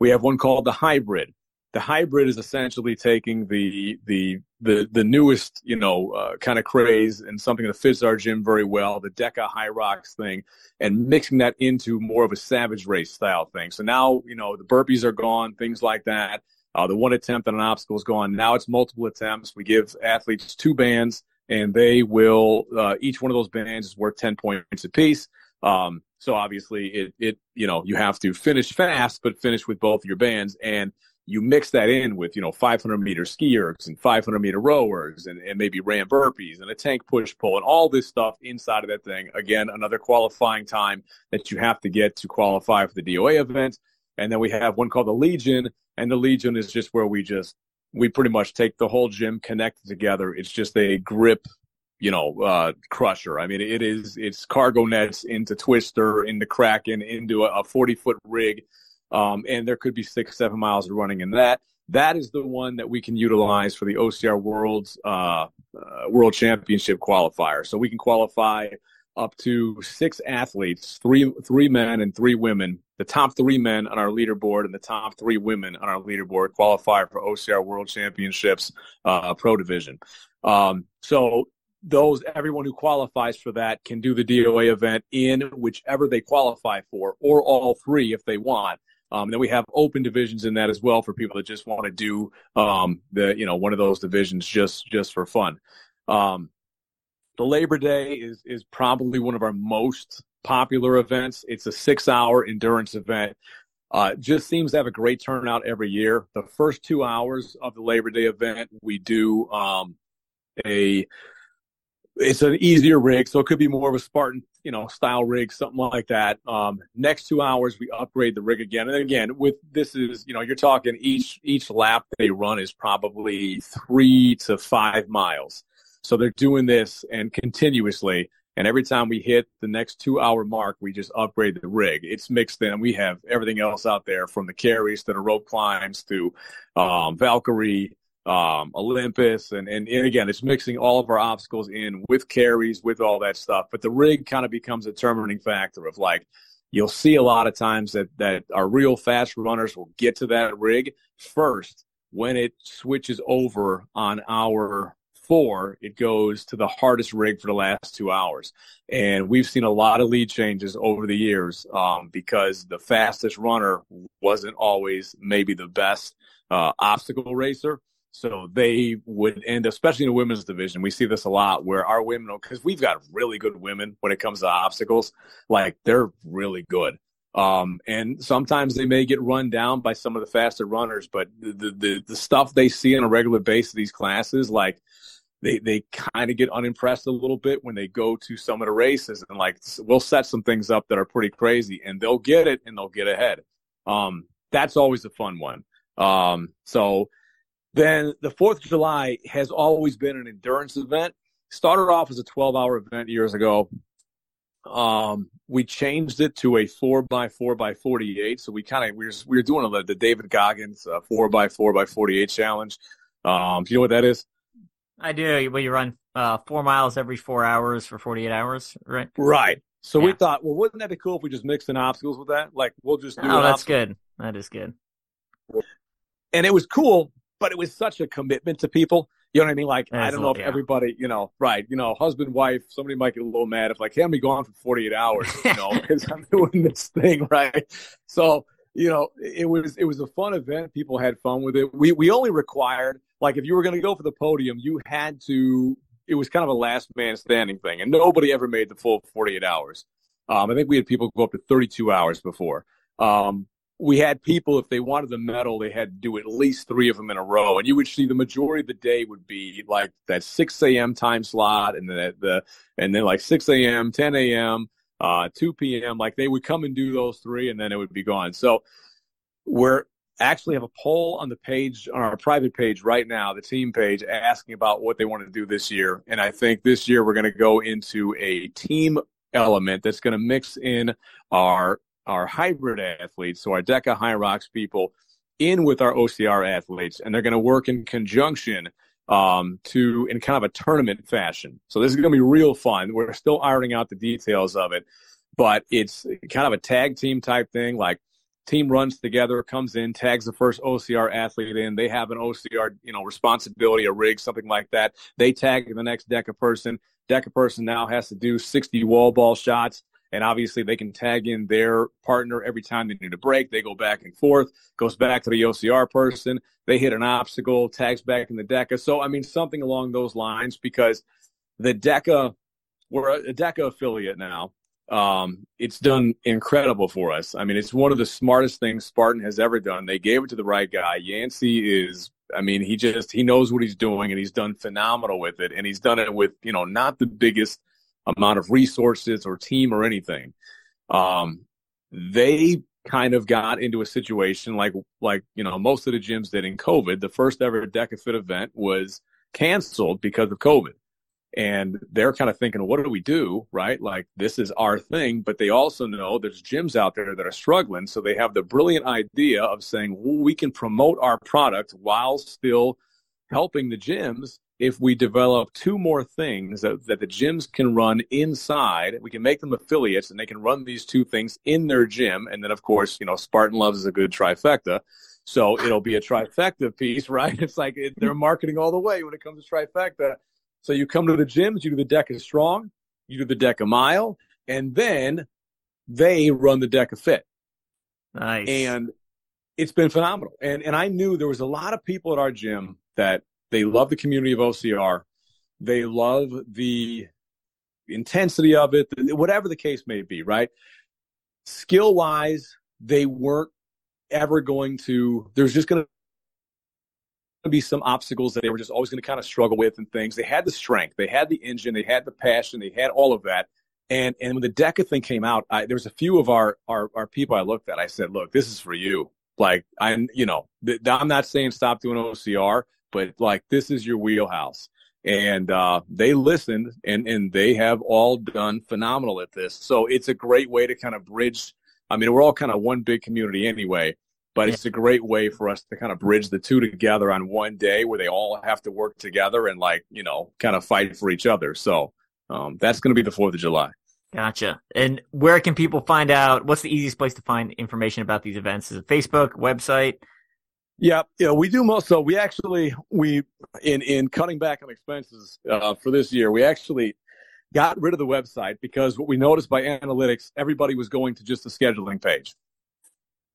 We have one called the hybrid. The hybrid is essentially taking the the the the newest, you know, uh, kind of craze and something that fits our gym very well, the DEKA Hyrox thing, and mixing that into more of a savage race style thing. So now, you know, the burpees are gone, things like that uh, the one attempt at an obstacle is gone. Now it's multiple attempts. We give athletes two bands, and they will uh, each one of those bands is worth ten points apiece. Um, so obviously, it it you know you have to finish fast, but finish with both your bands, and you mix that in with you know 500 meter ski ergs and 500 meter rowers and, and maybe ram burpees and a tank push pull and all this stuff inside of that thing. Again, another qualifying time that you have to get to qualify for the DOA event. And then we have one called the Legion, and the Legion is just where we just we pretty much take the whole gym, connect it together. It's just a grip, you know, uh, crusher. I mean, it is it's cargo nets into twister, into kraken, into a, a forty foot rig, um, and there could be six, seven miles of running in that. That is the one that we can utilize for the OCR World's uh, uh, World Championship qualifier. So we can qualify up to six athletes, three three men and three women. The top three men on our leaderboard and the top three women on our leaderboard qualify for OCR World Championships uh, Pro Division. Um, so those everyone who qualifies for that can do the DOA event in whichever they qualify for, or all three if they want. Um, then we have open divisions in that as well for people that just want to do um, the you know one of those divisions just just for fun. Um, the Labor Day is is probably one of our most popular events. It's a six hour endurance event. Uh, just seems to have a great turnout every year. The first two hours of the Labor Day event, we do um, a it's an easier rig, so it could be more of a Spartan, you know, style rig, something like that. Um, next two hours, we upgrade the rig again, and again, with this is, you know, you're talking each each lap they run is probably three to five miles, so they're doing this and continuously, and every time we hit the next two hour mark, we just upgrade the rig. It's mixed in. We have everything else out there from the carries to the rope climbs to um, Valkyrie um, Olympus, and, and and again, it's mixing all of our obstacles in with carries, with all that stuff. But the rig kind of becomes a determining factor of like you'll see a lot of times that that our real fast runners will get to that rig first when it switches over on our four, it goes to the hardest rig for the last two hours. And we've seen a lot of lead changes over the years um, because the fastest runner wasn't always maybe the best uh, obstacle racer. So they would end, especially in the women's division. We see this a lot where our women, because we've got really good women when it comes to obstacles, like they're really good. Um, and sometimes they may get run down by some of the faster runners, but the, the, the stuff they see on a regular basis, these classes, like they, they kind of get unimpressed a little bit when they go to some of the races and like, we'll set some things up that are pretty crazy and they'll get it and they'll get ahead. Um, that's always a fun one. Um, so, then the 4th of July has always been an endurance event. Started off as a 12 hour event years ago. Um, we changed it to a 4 by 4 by 48. So we kind of, we were, we were doing the, the David Goggins uh, 4 by 4 by 48 challenge. Um, do you know what that is? I do. Where you run uh, four miles every four hours for 48 hours, right? Right. So yeah. we thought, well, wouldn't that be cool if we just mixed in obstacles with that? Like, we'll just do. Oh, that's obstacle. good. That is good. And it was cool but it was such a commitment to people. You know what I mean? Like, I don't know if yeah. everybody, you know, right, you know, husband, wife, somebody might get a little mad if like, hey, I'm be gone for 48 hours, you know, because I'm doing this thing, right? So, you know, it was, it was a fun event. People had fun with it. We, we only required, like, if you were going to go for the podium, you had to, it was kind of a last man standing thing and nobody ever made the full 48 hours. Um, I think we had people go up to 32 hours before. Um, we had people if they wanted the medal they had to do at least three of them in a row. And you would see the majority of the day would be like that 6 a.m time slot and then the and then like 6 a.m 10 a.m uh 2 p.m like they would come and do those three and then it would be gone. So we're actually have a poll on the page on our private page right now the team page asking about what they want to do this year. And i think this year we're going to go into a team element that's going to mix in our our hybrid athletes, so our DEKA Hyrox people, in with our OCR athletes, and they're going to work in conjunction um, to in kind of a tournament fashion. So this is going to be real fun. We're still ironing out the details of it, but it's kind of a tag team type thing. Like team runs together, comes in, tags the first OCR athlete in. They have an OCR, you know, responsibility, a rig, something like that. They tag the next DEKA person. DEKA person now has to do 60 wall ball shots and obviously they can tag in their partner every time they need a break. They go back and forth, goes back to the OCR person. They hit an obstacle, tags back in the DEKA. So, I mean, something along those lines because the DEKA, we're a DEKA affiliate now. Um, it's done incredible for us. I mean, it's one of the smartest things Spartan has ever done. They gave it to the right guy. Yancy is, I mean, he just, he knows what he's doing and he's done phenomenal with it. And he's done it with, you know, not the biggest – amount of resources or team or anything. Um, they kind of got into a situation like like you know most of the gyms did in COVID. The first ever DEKA Fit event was canceled because of COVID, and they're kind of thinking, what do we do? Right, like this is our thing, but they also know there's gyms out there that are struggling, so they have the brilliant idea of saying well, we can promote our product while still helping the gyms if we develop two more things that, that, the gyms can run inside, we can make them affiliates and they can run these two things in their gym. And then, of course, you know, Spartan Loves is a good trifecta. So it'll be a trifecta piece, right? It's like it, they're marketing all the way when it comes to trifecta. So you come to the gyms, you do the DEKA Strong, you do the DEKA Mile, and then they run the DEKA Fit. Nice. And it's been phenomenal. And and I knew there was a lot of people at our gym that they love the community of OCR. They love the intensity of it, whatever the case may be, right? Skill wise, they weren't ever going to, there's just going to be some obstacles that they were just always going to kind of struggle with and things. They had the strength, they had the engine, they had the passion, they had all of that. And and when the DEKA thing came out, I, there was a few of our, our our people I looked at. I said, "Look, this is for you. Like, I'm you know, th- I'm not saying stop doing OCR, but like this is your wheelhouse." And uh, they listened, and and they have all done phenomenal at this. So it's a great way to kind of bridge. I mean, we're all kind of one big community anyway, but it's a great way for us to kind of bridge the two together on one day where they all have to work together and like you know kind of fight for each other. So um, that's going to be the Fourth of July. Gotcha. And where can people find out? What's the easiest place to find information about these events? Is it Facebook, website? Yeah, yeah, we do most. So we actually we in in cutting back on expenses uh, for this year, we actually got rid of the website because what we noticed by analytics, everybody was going to just the scheduling page.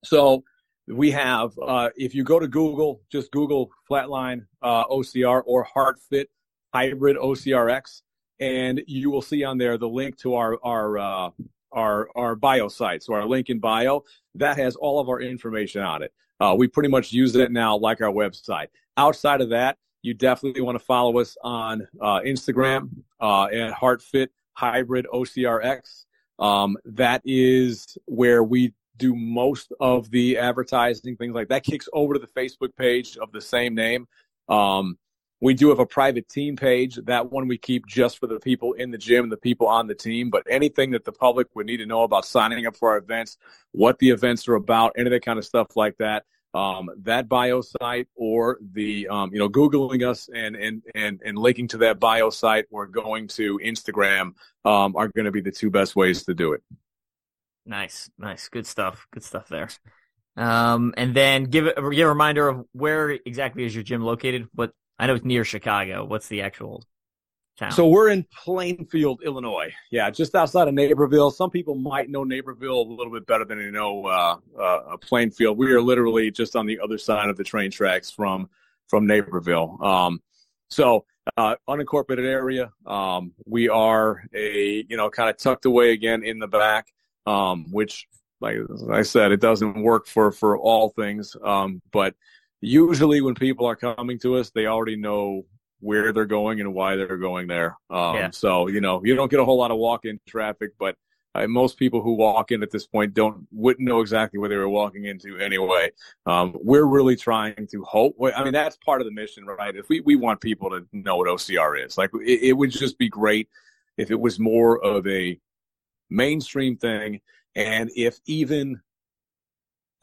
So we have, uh, if you go to Google, just Google Flatline uh, OCR or HartFit Hybrid OCRX, and you will see on there the link to our our uh, our our bio site. So our link in bio that has all of our information on it. Uh, we pretty much use it now like our website. Outside of that, you definitely want to follow us on uh, Instagram uh, at HartFit Hybrid OCRX. Um, that is where we do most of the advertising, things like that. Kicks over to the Facebook page of the same name. Um, we do have a private team page. That one we keep just for the people in the gym, the people on the team. But anything that the public would need to know about signing up for our events, what the events are about, any of that kind of stuff like that, um, that bio site or the um, you know googling us and and and and linking to that bio site or going to Instagram um, are going to be the two best ways to do it. Nice, nice, good stuff, good stuff there. Um, and then give it give a reminder of where exactly is your gym located? What I know it's near Chicago. What's the actual town? So we're in Plainfield, Illinois. Yeah, just outside of Naperville. Some people might know Naperville a little bit better than they know uh, uh, Plainfield. We are literally just on the other side of the train tracks from from Naperville. Um, so uh, unincorporated area. Um, we are a you know kind of tucked away again in the back, um, which like I said, it doesn't work for for all things, um, but usually when people are coming to us, they already know where they're going and why they're going there. Um, yeah. So you know, you don't get a whole lot of walk-in traffic, but uh, most people who walk in at this point don't wouldn't know exactly where they were walking into anyway. Um, we're really trying to hope. I mean, that's part of the mission, right? If we we want people to know what OCR is, like it, it would just be great if it was more of a mainstream thing, and if even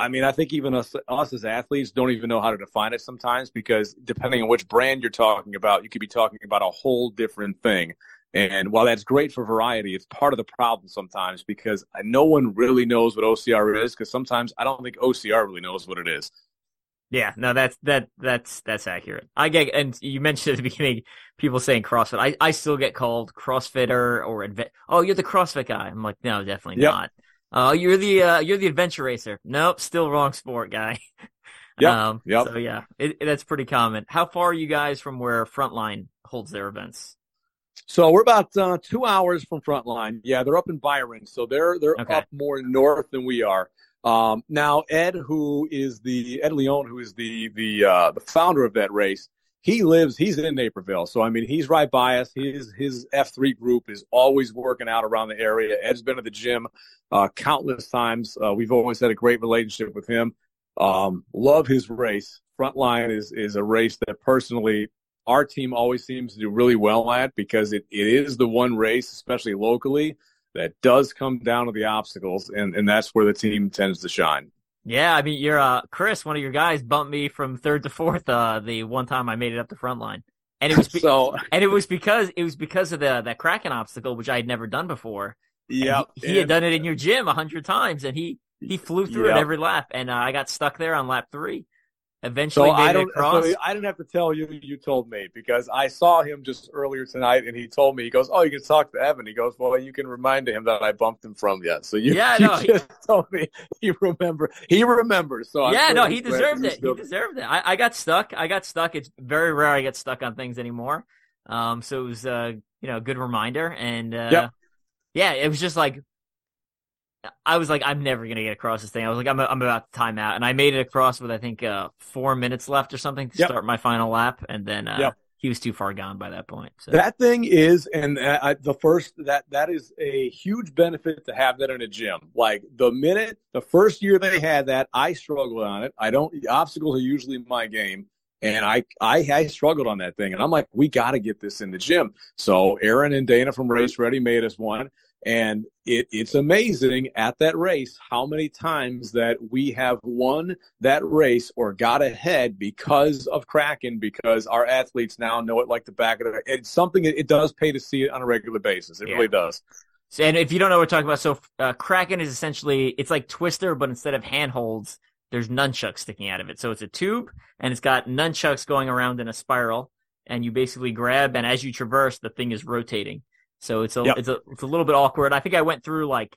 I mean, I think even us, us as athletes don't even know how to define it sometimes because depending on which brand you're talking about, you could be talking about a whole different thing. And while that's great for variety, it's part of the problem sometimes because no one really knows what OCR is because sometimes I don't think OCR really knows what it is. Yeah, no, that's that that's that's accurate. I get, and you mentioned at the beginning people saying CrossFit. I, I still get called CrossFitter or adve- oh, you're the CrossFit guy. I'm like, no, definitely yep. not. Oh, you're the uh, you're the adventure racer. Nope, still wrong sport guy. Yeah. Um, yep. So yeah, it, it, that's pretty common. How far are you guys from where Frontline holds their events? So we're about uh, two hours from Frontline. Yeah, they're up in Byron, so they're they're okay. up more north than we are. Um, now Ed, who is the Ed Leon, who is the the uh, the founder of that race, he lives he's in Naperville. So I mean he's right by us. His his F three group is always working out around the area. Ed's been to the gym uh, countless times. Uh, we've always had a great relationship with him. Um, love his race. Frontline is is a race that personally our team always seems to do really well at because it, it is the one race, especially locally, that does come down to the obstacles, and, and that's where the team tends to shine. Yeah, I mean, you're uh, Chris, one of your guys, bumped me from third to fourth uh, the one time I made it up the Frontline, and it was be- so, and it was because it was because of the that Kraken obstacle, which I had never done before. Yeah, he, he had done it in your gym a hundred times, and he he flew through yep. it every lap, and uh, I got stuck there on lap three. Eventually So made I don't. across. So I didn't have to tell you. You told me because I saw him just earlier tonight, and he told me. He goes, "Oh, you can talk to Evan." He goes, "Well, you can remind him that I bumped him from you." So you, Yeah, you no, he- just told me he remember. He remembers. So yeah, no, he deserved it. still- He deserved it. I, I got stuck. I got stuck. It's very rare I get stuck on things anymore. Um, so it was, uh, you know, a good reminder. And, uh, Yep. yeah, it was just like, I was like, I'm never going to get across this thing. I was like, I'm, I'm about to time out. And I made it across with, I think, uh, four minutes left or something to Yep. start my final lap. And then, uh, Yep. he was too far gone by that point. So. That thing is, and uh, I, the first that that is a huge benefit to have that in a gym. Like the minute the first year they had that, I struggled on it. I don't. Obstacles are usually my game, and I I, I struggled on that thing. And I'm like, we got to get this in the gym. So Aaron and Dana from Race Ready made us one, and it, it's amazing at that race how many times that we have won that race or got ahead because of Kraken, because our athletes now know it like the back of their. It's something that it does pay to see it on a regular basis. It Yeah. really does. So, and if you don't know what we're talking about, so uh, Kraken is essentially it's like Twister, but instead of handholds, there's nunchucks sticking out of it. So it's a tube, and it's got nunchucks going around in a spiral, and you basically grab, and as you traverse, the thing is rotating. So it's a Yep. it's a it's a little bit awkward. I think I went through like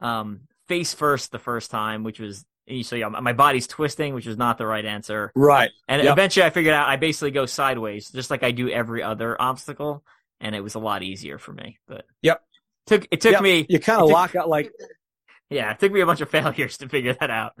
um, face first the first time, which was so yeah, my body's twisting, which is not the right answer. Right. And Yep. eventually, I figured out I basically go sideways, just like I do every other obstacle, and it was a lot easier for me. But Yep. took it took Yep. me You kinda lock out like. yeah, it took me a bunch of failures to figure that out.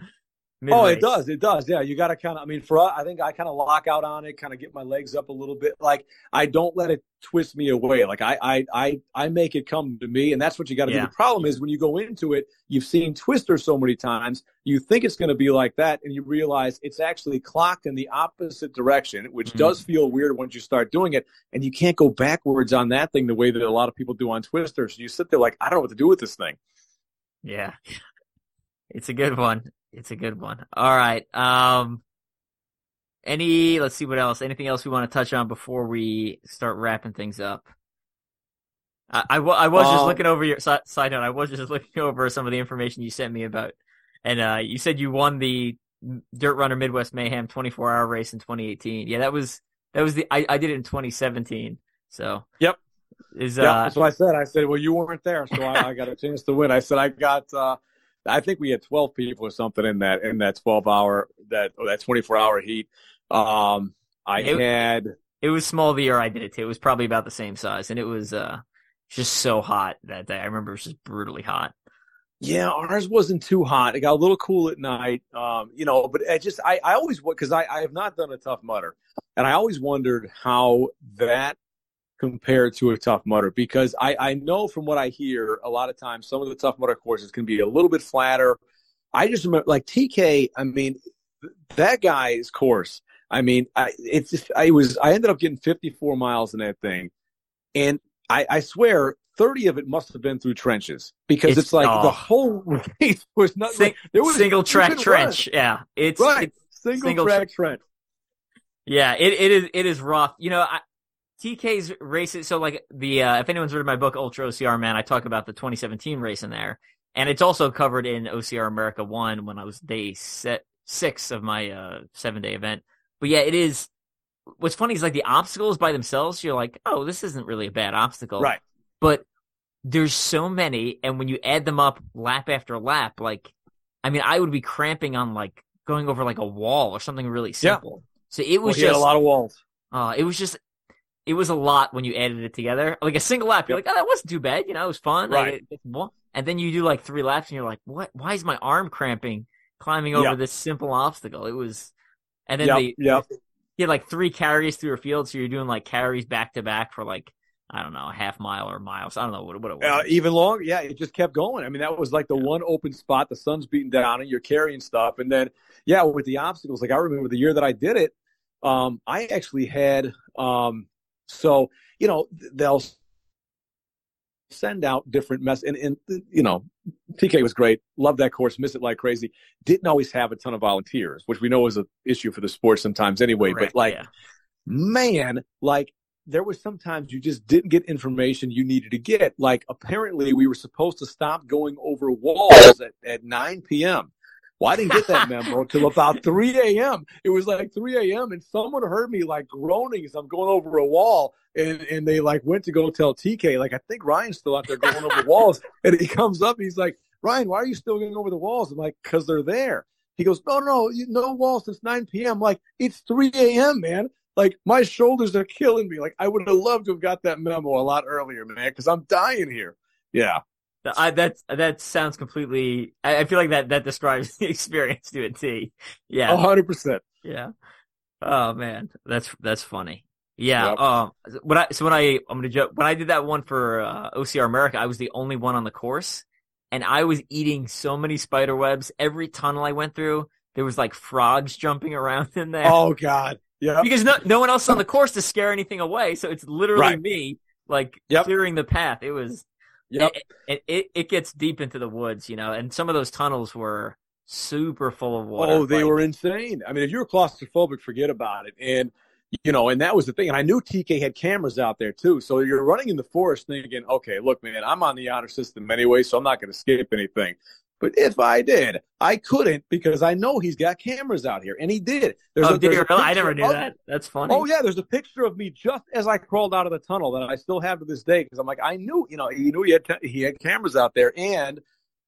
Oh, Mid-race. it does. It does. Yeah, you got to kind of. I mean, for I think I kind of lock out on it, kind of get my legs up a little bit. Like I don't let it twist me away. Like I, I, I, I make it come to me, and that's what you got to Yeah. do. The problem is when you go into it, you've seen Twister so many times, you think it's going to be like that, and you realize it's actually clocked in the opposite direction, which Mhm. does feel weird once you start doing it, and you can't go backwards on that thing the way that a lot of people do on Twister. So you sit there like, I don't know what to do with this thing. Yeah, it's a good one. It's a good one. All right. Um, any? Let's see what else. Anything else we want to touch on before we start wrapping things up? I, I, I was just Um, looking over your side, side note. I was just looking over some of the information you sent me about, and uh, you said you won the Dirt Runner Midwest Mayhem 24 hour race in 2018. Yeah, that was that was the I, I did it in 2017. So Yep. is Yeah, uh that's what I said. I said, well, you weren't there, so I, I got a chance to win. I said, I got, uh, I think we had 12 people or something in that, in that 12 hour, that, or that 24 hour heat. Um, I It- had, it was small the year I did it too. It was probably about the same size, and it was uh just so hot that day. I remember it was just brutally hot. yeah, ours wasn't too hot. It got a little cool at night. Um, you know, but I just, I, I always, cause I, I have not done a Tough Mudder and I always wondered how that compared to a Tough Mudder because I, I know from what I hear a lot of times some of the Tough Mudder courses can be a little bit flatter. I just remember like TK, I mean, that guy's course. I mean, I it's just, I was I ended up getting 54 miles in that thing, and I, I swear 30 of it must have been through trenches because It's- it's, like oh. the whole race was not Sing- like, there was single track trench. Yeah, it's right it's- single, single track trench. yeah. It it is it is rough. You know, I, TK's races. So like the uh, if anyone's read my book Ultra OCR Man, I talk about the 2017 race in there, and it's also covered in OCR America One when I was day set six of my uh, seven day event. But yeah, it is. What's funny is like the obstacles by themselves. You're like, oh, this isn't really a bad obstacle, Right. but there's so many and when you add them up lap after lap like i mean i would be cramping on like going over like a wall or something really simple. Yeah. so it Well, was had just a lot of walls. uh it was just it was a lot when you added it together like a single lap you're Yep. like oh that wasn't too bad you know it was fun Like, Right. it's and then you do like three laps and you're like what why is my arm cramping climbing over Yep. this simple obstacle it was and then Yep, the yep. you had like three carries through a field so you're doing like carries back to back for like I don't know, a half mile or miles. I don't know what, what it was. Uh, even longer, yeah, it just kept going. I mean, that was like the one open spot. The sun's beating down, and you're carrying stuff. And then, yeah, with the obstacles, like I remember the year that I did it, um, I actually had, um, so you know, they'll send out different mess, and, and you know, TK was great. Loved that course, miss it like crazy. Didn't always have a ton of volunteers, which we know is an issue for the sport sometimes anyway. Correct, but like, yeah. man, like there was sometimes you just didn't get information you needed to get. Like apparently we were supposed to stop going over walls at, at 9 p.m. Well, I didn't get that memo until about 3 a.m. It was like 3 a.m. and someone heard me like groaning as I'm going over a wall. And, and they like went to go tell TK, like, I think Ryan's still out there going over walls. And he comes up and he's like, Ryan, why are you still going over the walls? I'm like, cause they're there. He goes, no, no, no walls since 9 p.m. I'm like, it's 3 a.m., man. Like my shoulders are killing me. Like I would have loved to have got that memo a lot earlier, man, because I'm dying here. Yeah. I, that that sounds completely. I, I, feel like that that describes the experience to a T. Yeah, hundred percent. Yeah. Oh man, that's that's funny. Yeah. Yep. Um. When I so when I I'm gonna joke when I did that one for uh, OCR America, I was the only one on the course, and I was eating so many spider webs. Every tunnel I went through, there was like frogs jumping around in there. Oh God. Yeah. Because no no one else on the course to scare anything away, so it's literally right. me like yep. clearing the path. It was Yep. It, it, it gets deep into the woods, you know, and some of those tunnels were super full of water. Oh, they like, were insane. I mean, if you're claustrophobic, forget about it. And you know, and that was the thing. And I knew TK had cameras out there too. So you're running in the forest thinking, okay, look, man, I'm on the honor system anyway, so I'm not going to skip anything. But if I did, I couldn't because I know he's got cameras out here, and he did. There's oh, a, did you really? I never knew that. That's funny. Oh yeah, there's a picture of me just as I crawled out of the tunnel that I still have to this day because I'm like, I knew, you know, he knew he had he had cameras out there, and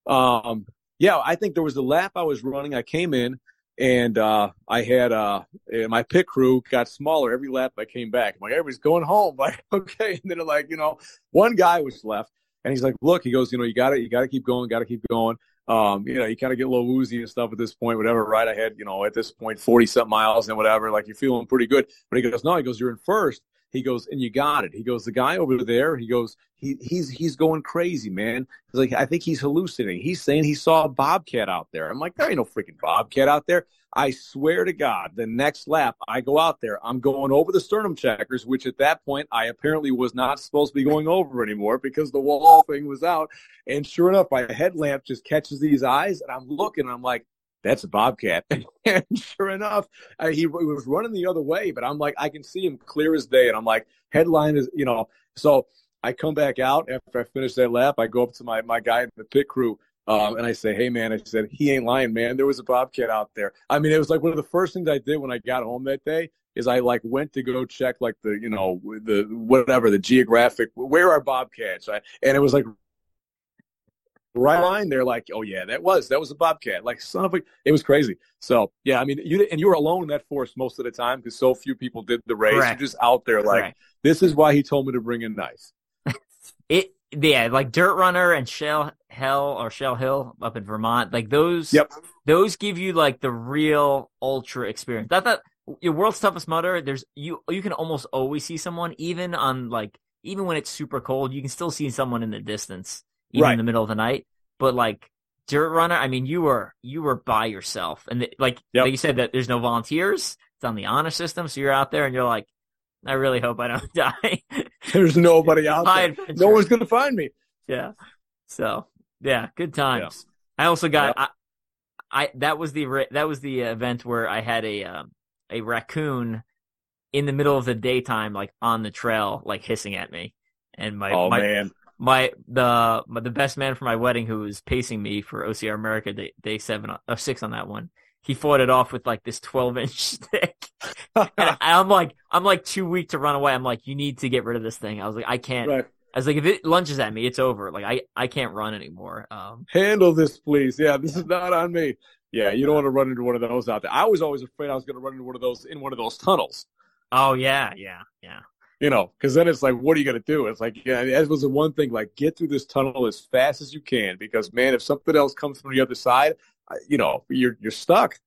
um, yeah, I think there was a lap I was running. I came in and uh, I had uh, my pit crew got smaller every lap I came back. I'm like, everybody's going home. Like, okay, and then like, you know, one guy was left, and he's like, look, he goes, you know, you got to, you got to keep going, got to keep going. Um, you know, you kind of get a little woozy and stuff at this point, whatever, right? I had, you know, at this point, 40 something miles and whatever, like you're feeling pretty good. But he goes, no, he goes, you're in first. He goes, and you got it. He goes, the guy over there, he goes, he, he's, he's going crazy, man. He's like, I think he's hallucinating. He's saying he saw a bobcat out there. I'm like, there ain't no freaking bobcat out there. I swear to God, the next lap I go out there, I'm going over the sternum checkers, which at that point I apparently was not supposed to be going over anymore because the wall thing was out. And sure enough, my headlamp just catches these eyes, and I'm looking, and I'm like, that's a bobcat. and sure enough, he, he was running the other way, but I'm like, I can see him clear as day, and I'm like, headline is, you know, so I come back out after I finish that lap. I go up to my my guy in the pit crew um, and I say, hey, man, I said, he ain't lying, man. There was a bobcat out there. I mean, it was like one of the first things I did when I got home that day is I like went to go check like the, you know, the whatever, the geographic, where are bobcats? Right? And it was like right line They're like, oh, yeah, that was, that was a bobcat. Like, son of a, it was crazy. So, yeah, I mean, you, and you were alone in that forest most of the time because so few people did the race. Correct. You're just out there like, Correct. this is why he told me to bring a knife. it, yeah, like Dirt Runner and Shell Hell or Shale Hill up in Vermont, like those. Yep. Those give you like the real ultra experience. That that your world's toughest mudder. There's you you can almost always see someone even on like even when it's super cold. You can still see someone in the distance even right. in the middle of the night. But like Dirt Runner, I mean, you were you were by yourself, and the, like yep. like you said that there's no volunteers. It's on the honor system, so you're out there and you're like, I really hope I don't die. There's nobody out there. No one's gonna find me. Yeah. So yeah, good times. Yeah. I also got yeah. I, I that was the that was the event where I had a um, a raccoon in the middle of the daytime, like on the trail, like hissing at me, and my oh my, man. My the my, the best man for my wedding who was pacing me for OCR America day, day seven or uh, six on that one he fought it off with like this 12 inch stick. and I'm like, I'm like too weak to run away. I'm like, you need to get rid of this thing. I was like, I can't. Right. I was like, if it lunges at me, it's over. Like I, I can't run anymore. Um, Handle this, please. Yeah, this is not on me. Yeah, you don't want to run into one of those out there. I was always afraid I was going to run into one of those in one of those tunnels. Oh yeah, yeah, yeah. You know, because then it's like, what are you going to do? It's like, yeah, that was the one thing. Like, get through this tunnel as fast as you can, because man, if something else comes from the other side, you know, you're you're stuck.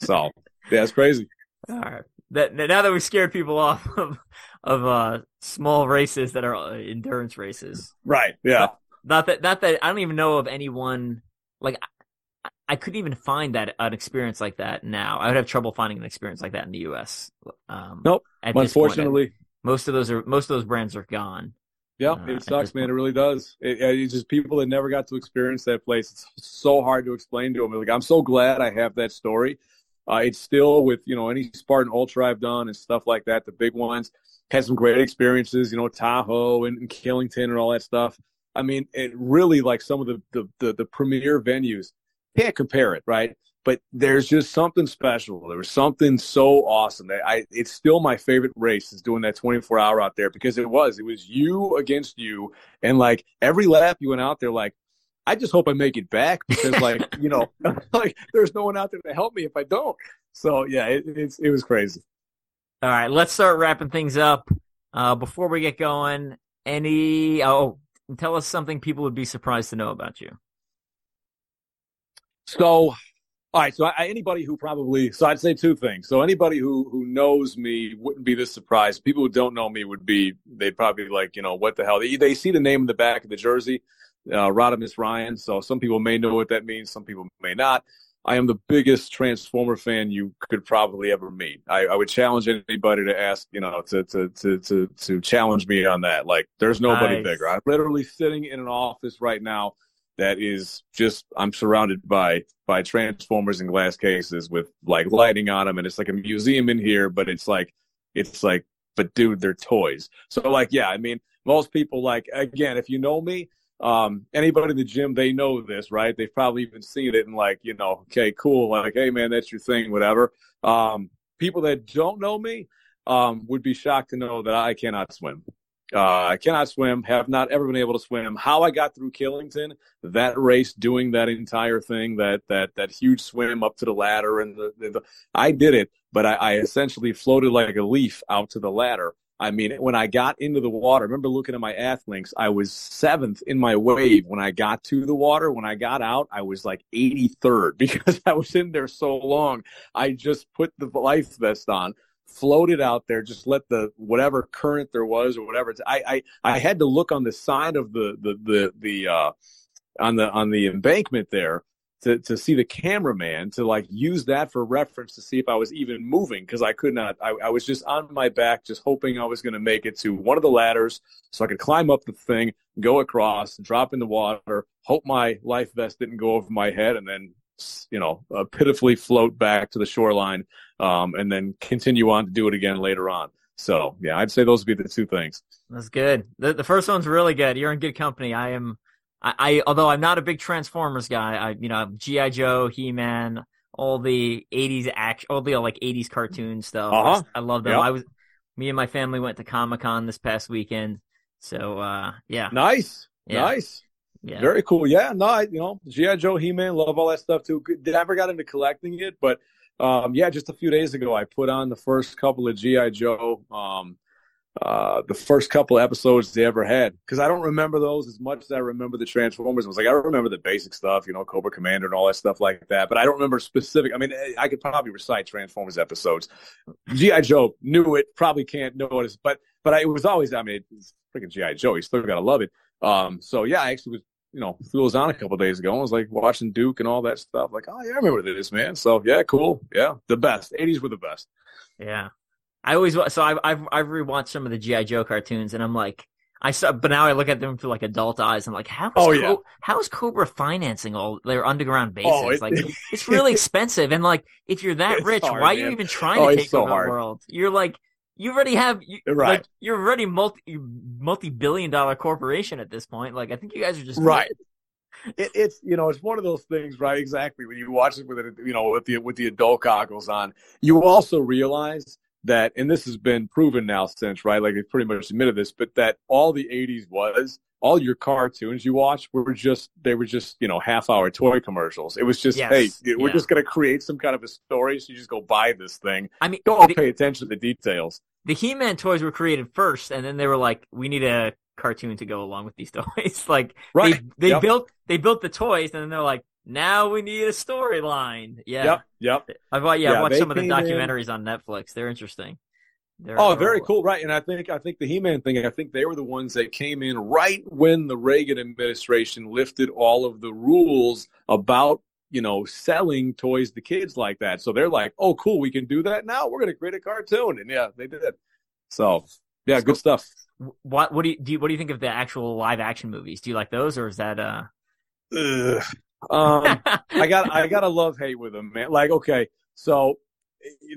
So yeah, crazy. All right. That now that we scared people off of of uh, small races that are uh, endurance races, right? Yeah. Not, not, that not that I don't even know of anyone like I, I couldn't even find that an experience like that now. I would have trouble finding an experience like that in the U.S. Um, nope. Unfortunately, point, most of those are most of those brands are gone. Yeah, uh, it sucks, man. It really does. It, it's just people that never got to experience that place. It's so hard to explain to them. Like, I'm so glad I have that story. Uh, it's still with you know any Spartan Ultra I've done and stuff like that. The big ones had some great experiences. You know Tahoe and, and Killington and all that stuff. I mean, it really like some of the the the, the premier venues can't compare it, right? But there's just something special. There was something so awesome that I, it's still my favorite race is doing that 24 hour out there because it was, it was you against you. And like every lap you went out there, like, I just hope I make it back because like, you know, like there's no one out there to help me if I don't. So yeah, it, it's, it was crazy. All right. Let's start wrapping things up. Uh, before we get going, any, oh, tell us something people would be surprised to know about you. So all right, so I, anybody who probably so I'd say two things. So anybody who who knows me wouldn't be this surprised. People who don't know me would be they'd probably be like, you know, what the hell? They, they see the name in the back of the jersey, uh, Rodimus Ryan. So some people may know what that means, some people may not. I am the biggest Transformer fan you could probably ever meet. I, I would challenge anybody to ask, you know, to to to to to challenge me on that. Like, there's nobody nice. bigger. I'm literally sitting in an office right now that is just I'm surrounded by by transformers and glass cases with like lighting on them, and it's like a museum in here, but it's like it's like, but dude, they're toys. So like, yeah, I mean, most people like again, if you know me, um, anybody in the gym, they know this, right? They've probably even seen it and like, you know, okay, cool, like, hey man, that's your thing, whatever. Um, people that don't know me um, would be shocked to know that I cannot swim. Uh, I cannot swim, have not ever been able to swim. How I got through Killington, that race, doing that entire thing, that that that huge swim up to the ladder, and the, the, the I did it, but I, I essentially floated like a leaf out to the ladder. I mean, when I got into the water, I remember looking at my Athlinks. I was seventh in my wave when I got to the water. When I got out, I was like 83rd because I was in there so long. I just put the life vest on, floated out there, just let the whatever current there was or whatever. I I, I had to look on the side of the the the the uh, on the on the embankment there to to see the cameraman to like use that for reference to see if I was even moving because I could not. I, I was just on my back, just hoping I was going to make it to one of the ladders so I could climb up the thing, go across, drop in the water, hope my life vest didn't go over my head, and then you know, uh, pitifully float back to the shoreline, um, and then continue on to do it again later on. So yeah, I'd say those would be the two things. That's good. The, the first one's really good. You're in good company. I am. I, I although I'm not a big Transformers guy. I you know GI Joe, He Man, all the '80s action, all the like '80s cartoon stuff. Uh-huh. I, I love them. Yep. I was me and my family went to Comic Con this past weekend. So uh, yeah, nice, yeah. nice. Yeah. Very cool. Yeah, no, I, you know, GI Joe, He Man, love all that stuff too. Never got into collecting it, but um, yeah, just a few days ago, I put on the first couple of GI Joe, um, uh, the first couple episodes they ever had because I don't remember those as much as I remember the Transformers. I was like, I remember the basic stuff, you know, Cobra Commander and all that stuff like that, but I don't remember specific. I mean, I could probably recite Transformers episodes. GI Joe knew it, probably can't it, but but I, it was always. I mean, it's freaking GI Joe. You still gotta love it. Um, so yeah, I actually was you know, threw those on a couple days ago. I was like watching Duke and all that stuff. Like, oh yeah, I remember this, man. So yeah, cool. Yeah, the best. Eighties were the best. Yeah, I always so I've I've I've rewatched some of the GI Joe cartoons, and I'm like, I saw, but now I look at them through like adult eyes. I'm like, how is oh, yeah. how is Cobra financing all their underground oh, bases? Oh, it, like, it's really expensive, and like, if you're that rich, hard, why man. are you even trying oh, to take so over hard. the world? You're like, you already have you, right. Like, you're already multi multi billion dollar corporation at this point. Like I think you guys are just right. It, it's you know it's one of those things, right? Exactly. When you watch it with it, you know, with the with the adult goggles on, you also realize that, and this has been proven now since, right? Like they pretty much admitted this, but that all the '80s was all your cartoons you watched were just they were just you know half hour toy commercials. It was just yes. hey, we're just going to create some kind of a story, so you just go buy this thing. I mean, don't the, pay attention to the details. The He Man toys were created first, and then they were like, we need a cartoon to go along with these toys. like right. they, they yep. built they built the toys, and then they're like, now we need a storyline. Yeah. Yep. Yep. I've yeah, yeah watched some of the documentaries in... on Netflix. They're interesting. They're, oh, very cool, right? And I think I think the He-Man thing. I think they were the ones that came in right when the Reagan administration lifted all of the rules about you know selling toys to kids like that. So they're like, "Oh, cool, we can do that now. We're going to create a cartoon." And yeah, they did. So yeah, so, good stuff. What what do you, do you, what do you think of the actual live action movies? Do you like those, or is that uh? Um, I got I got a love hate with them, man. Like, okay, so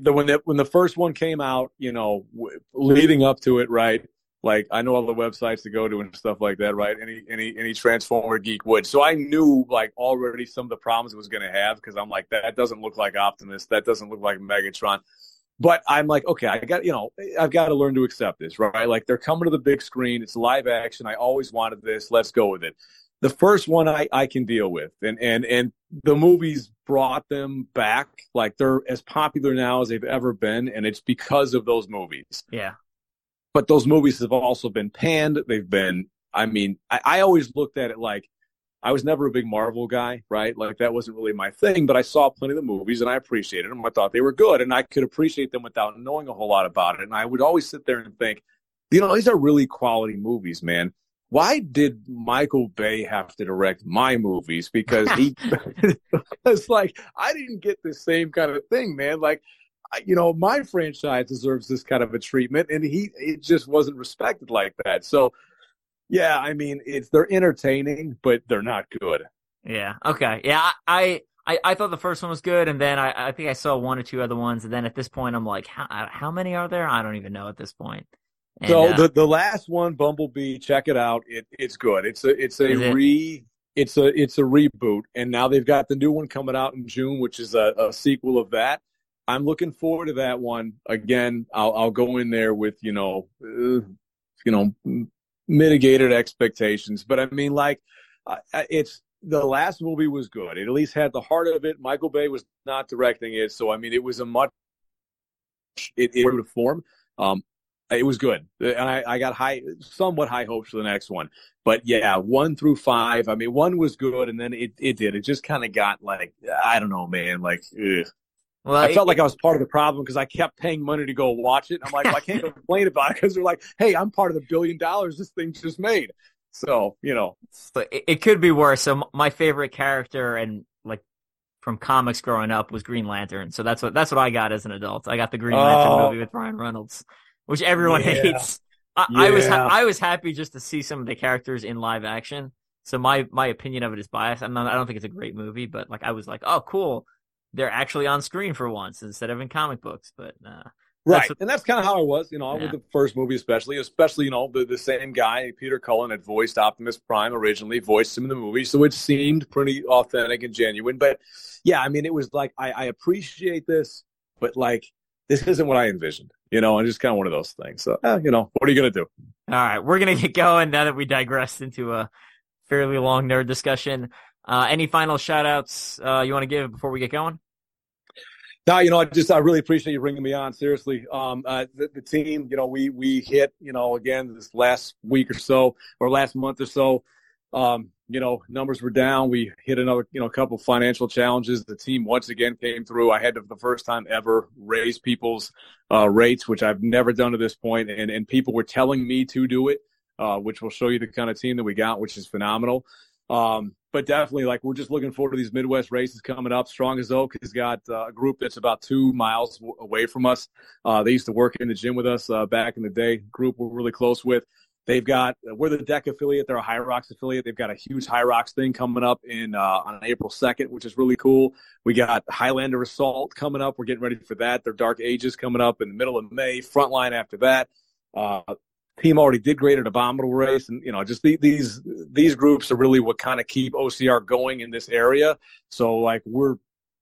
the when the when the first one came out, you know, w- leading up to it, right? Like I know all the websites to go to and stuff like that, right? Any any any Transformer geek would. So I knew like already some of the problems it was going to have because I'm like that doesn't look like Optimus, that doesn't look like Megatron. But I'm like, okay, I got you know, I've got to learn to accept this, right? Like they're coming to the big screen, it's live action. I always wanted this. Let's go with it. The first one I, I can deal with, and and and the movies brought them back. Like they're as popular now as they've ever been, and it's because of those movies. Yeah but those movies have also been panned. They've been, I mean, I, I, always looked at it like I was never a big Marvel guy, right? Like that wasn't really my thing, but I saw plenty of the movies and I appreciated them. I thought they were good and I could appreciate them without knowing a whole lot about it. And I would always sit there and think, you know, these are really quality movies, man. Why did Michael Bay have to direct my movies? Because he, it's like, I didn't get the same kind of thing, man. Like, you know, my franchise deserves this kind of a treatment, and he it just wasn't respected like that. So, yeah, I mean, it's they're entertaining, but they're not good. Yeah. Okay. Yeah. I I, I thought the first one was good, and then I, I think I saw one or two other ones, and then at this point, I'm like, how how many are there? I don't even know at this point. And, so uh, the the last one, Bumblebee, check it out. It it's good. It's a it's a re. It? It's a it's a reboot, and now they've got the new one coming out in June, which is a, a sequel of that. I'm looking forward to that one. Again, I'll, I'll go in there with you know, uh, you know, mitigated expectations. But I mean, like, uh, it's the last movie was good. It at least had the heart of it. Michael Bay was not directing it, so I mean, it was a much it, it form. Um, it was good, and I, I got high, somewhat high hopes for the next one. But yeah, one through five. I mean, one was good, and then it it did. It just kind of got like I don't know, man. Like, ugh. Well, I felt like I was part of the problem because I kept paying money to go watch it. I'm like, well, I can't complain about it because they're like, hey, I'm part of the billion dollars this thing just made. So, you know. it could be worse. So my favorite character and like from comics growing up was Green Lantern. So that's what that's what I got as an adult. I got the Green Lantern oh. movie with Ryan Reynolds, which everyone yeah. hates. I, yeah. I was I was happy just to see some of the characters in live action. So my my opinion of it is biased. I'm not, I don't think it's a great movie, but like I was like, oh, cool they're actually on screen for once instead of in comic books. But uh, right, what... and that's kind of how I was, you know, yeah. with the first movie, especially, especially you know the the same guy, Peter Cullen, had voiced Optimus Prime originally, voiced him in the movie, so it seemed pretty authentic and genuine. But yeah, I mean, it was like I, I appreciate this, but like this isn't what I envisioned, you know, and just kind of one of those things. So, eh, you know, what are you gonna do? All right, we're gonna get going now that we digressed into a fairly long nerd discussion. Uh, any final shout outs uh, you want to give before we get going? No, you know, I just I really appreciate you bringing me on. Seriously, um, uh, the, the, team, you know, we we hit, you know, again this last week or so or last month or so. Um, you know, numbers were down. We hit another, you know, couple financial challenges. The team once again came through. I had to, for the first time ever, raise people's uh, rates, which I've never done to this point, and and people were telling me to do it, uh, which will show you the kind of team that we got, which is phenomenal. Um, but definitely, like we're just looking forward to these Midwest races coming up. Strong as Oak has got uh, a group that's about two miles away from us. Uh, they used to work in the gym with us uh, back in the day. Group we're really close with. They've got we're the DEKA affiliate. They're a Hyrox affiliate. They've got a huge Hyrox thing coming up in uh, on April second, which is really cool. We got Highlander Assault coming up. We're getting ready for that. Their Dark Ages coming up in the middle of May. Frontline after that. Uh, team already did great at Abominable Race, and you know, just the, these these groups are really what kind of keep OCR going in this area. So like we're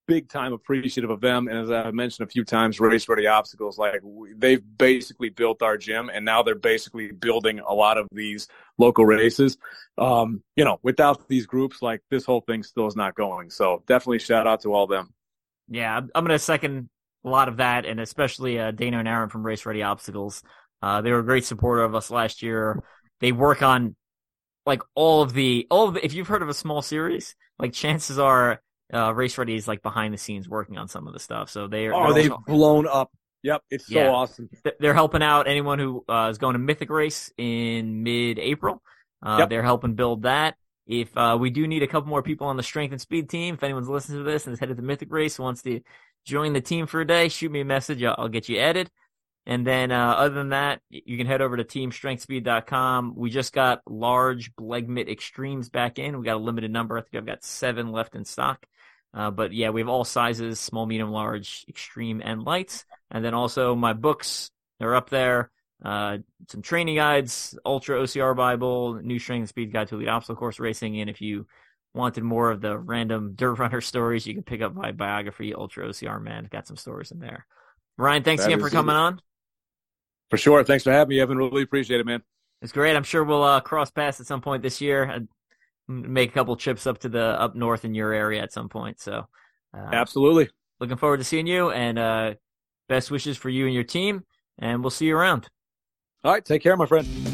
big time appreciative of them, and as I mentioned a few times, Race Ready Obstacles, like they've basically built our gym, and now they're basically building a lot of these local races. Um, you know, without these groups, like this whole thing still is not going. So definitely shout out to all them. Yeah, I'm gonna second a lot of that, and especially uh, Dana and Aaron from Race Ready Obstacles. Uh, they were a great supporter of us last year. They work on like all of the all of the, if you've heard of a small series, like chances are uh, Race Ready is like behind the scenes working on some of the stuff. So they are. Oh, they've also, blown up. Yep, it's so awesome. They're helping out anyone who uh, is going to Mythic Race in mid-April. Uh, yep. They're helping build that. If uh, we do need a couple more people on the strength and speed team, if anyone's listening to this and is headed to Mythic Race wants to join the team for a day, shoot me a message. I'll, I'll get you added. And then, uh, other than that, you can head over to teamstrengthspeed.com. We just got large BleggMit Extremes back in. We got a limited number. I think I've got seven left in stock. Uh, but yeah, we have all sizes, small, medium, large, extreme, and lights. And then also my books are up there. uh, some training guides, Ultra OCR Bible, New Strength and Speed Guide to Elite Obstacle Course Racing, and if you wanted more of the random dirt runner stories, you can pick up my biography, Ultra OCR Man. Got some stories in there. Ryan, thanks That again for coming it. on. For sure. Thanks for having me, Evan. Really appreciate it, man. It's great. I'm sure we'll uh, cross paths at some point this year. and make a couple trips up to the up north in your area at some point. So, uh, Absolutely. looking forward to seeing you and uh, best wishes for you and your team. And we'll see you around. All right. Take care, my friend.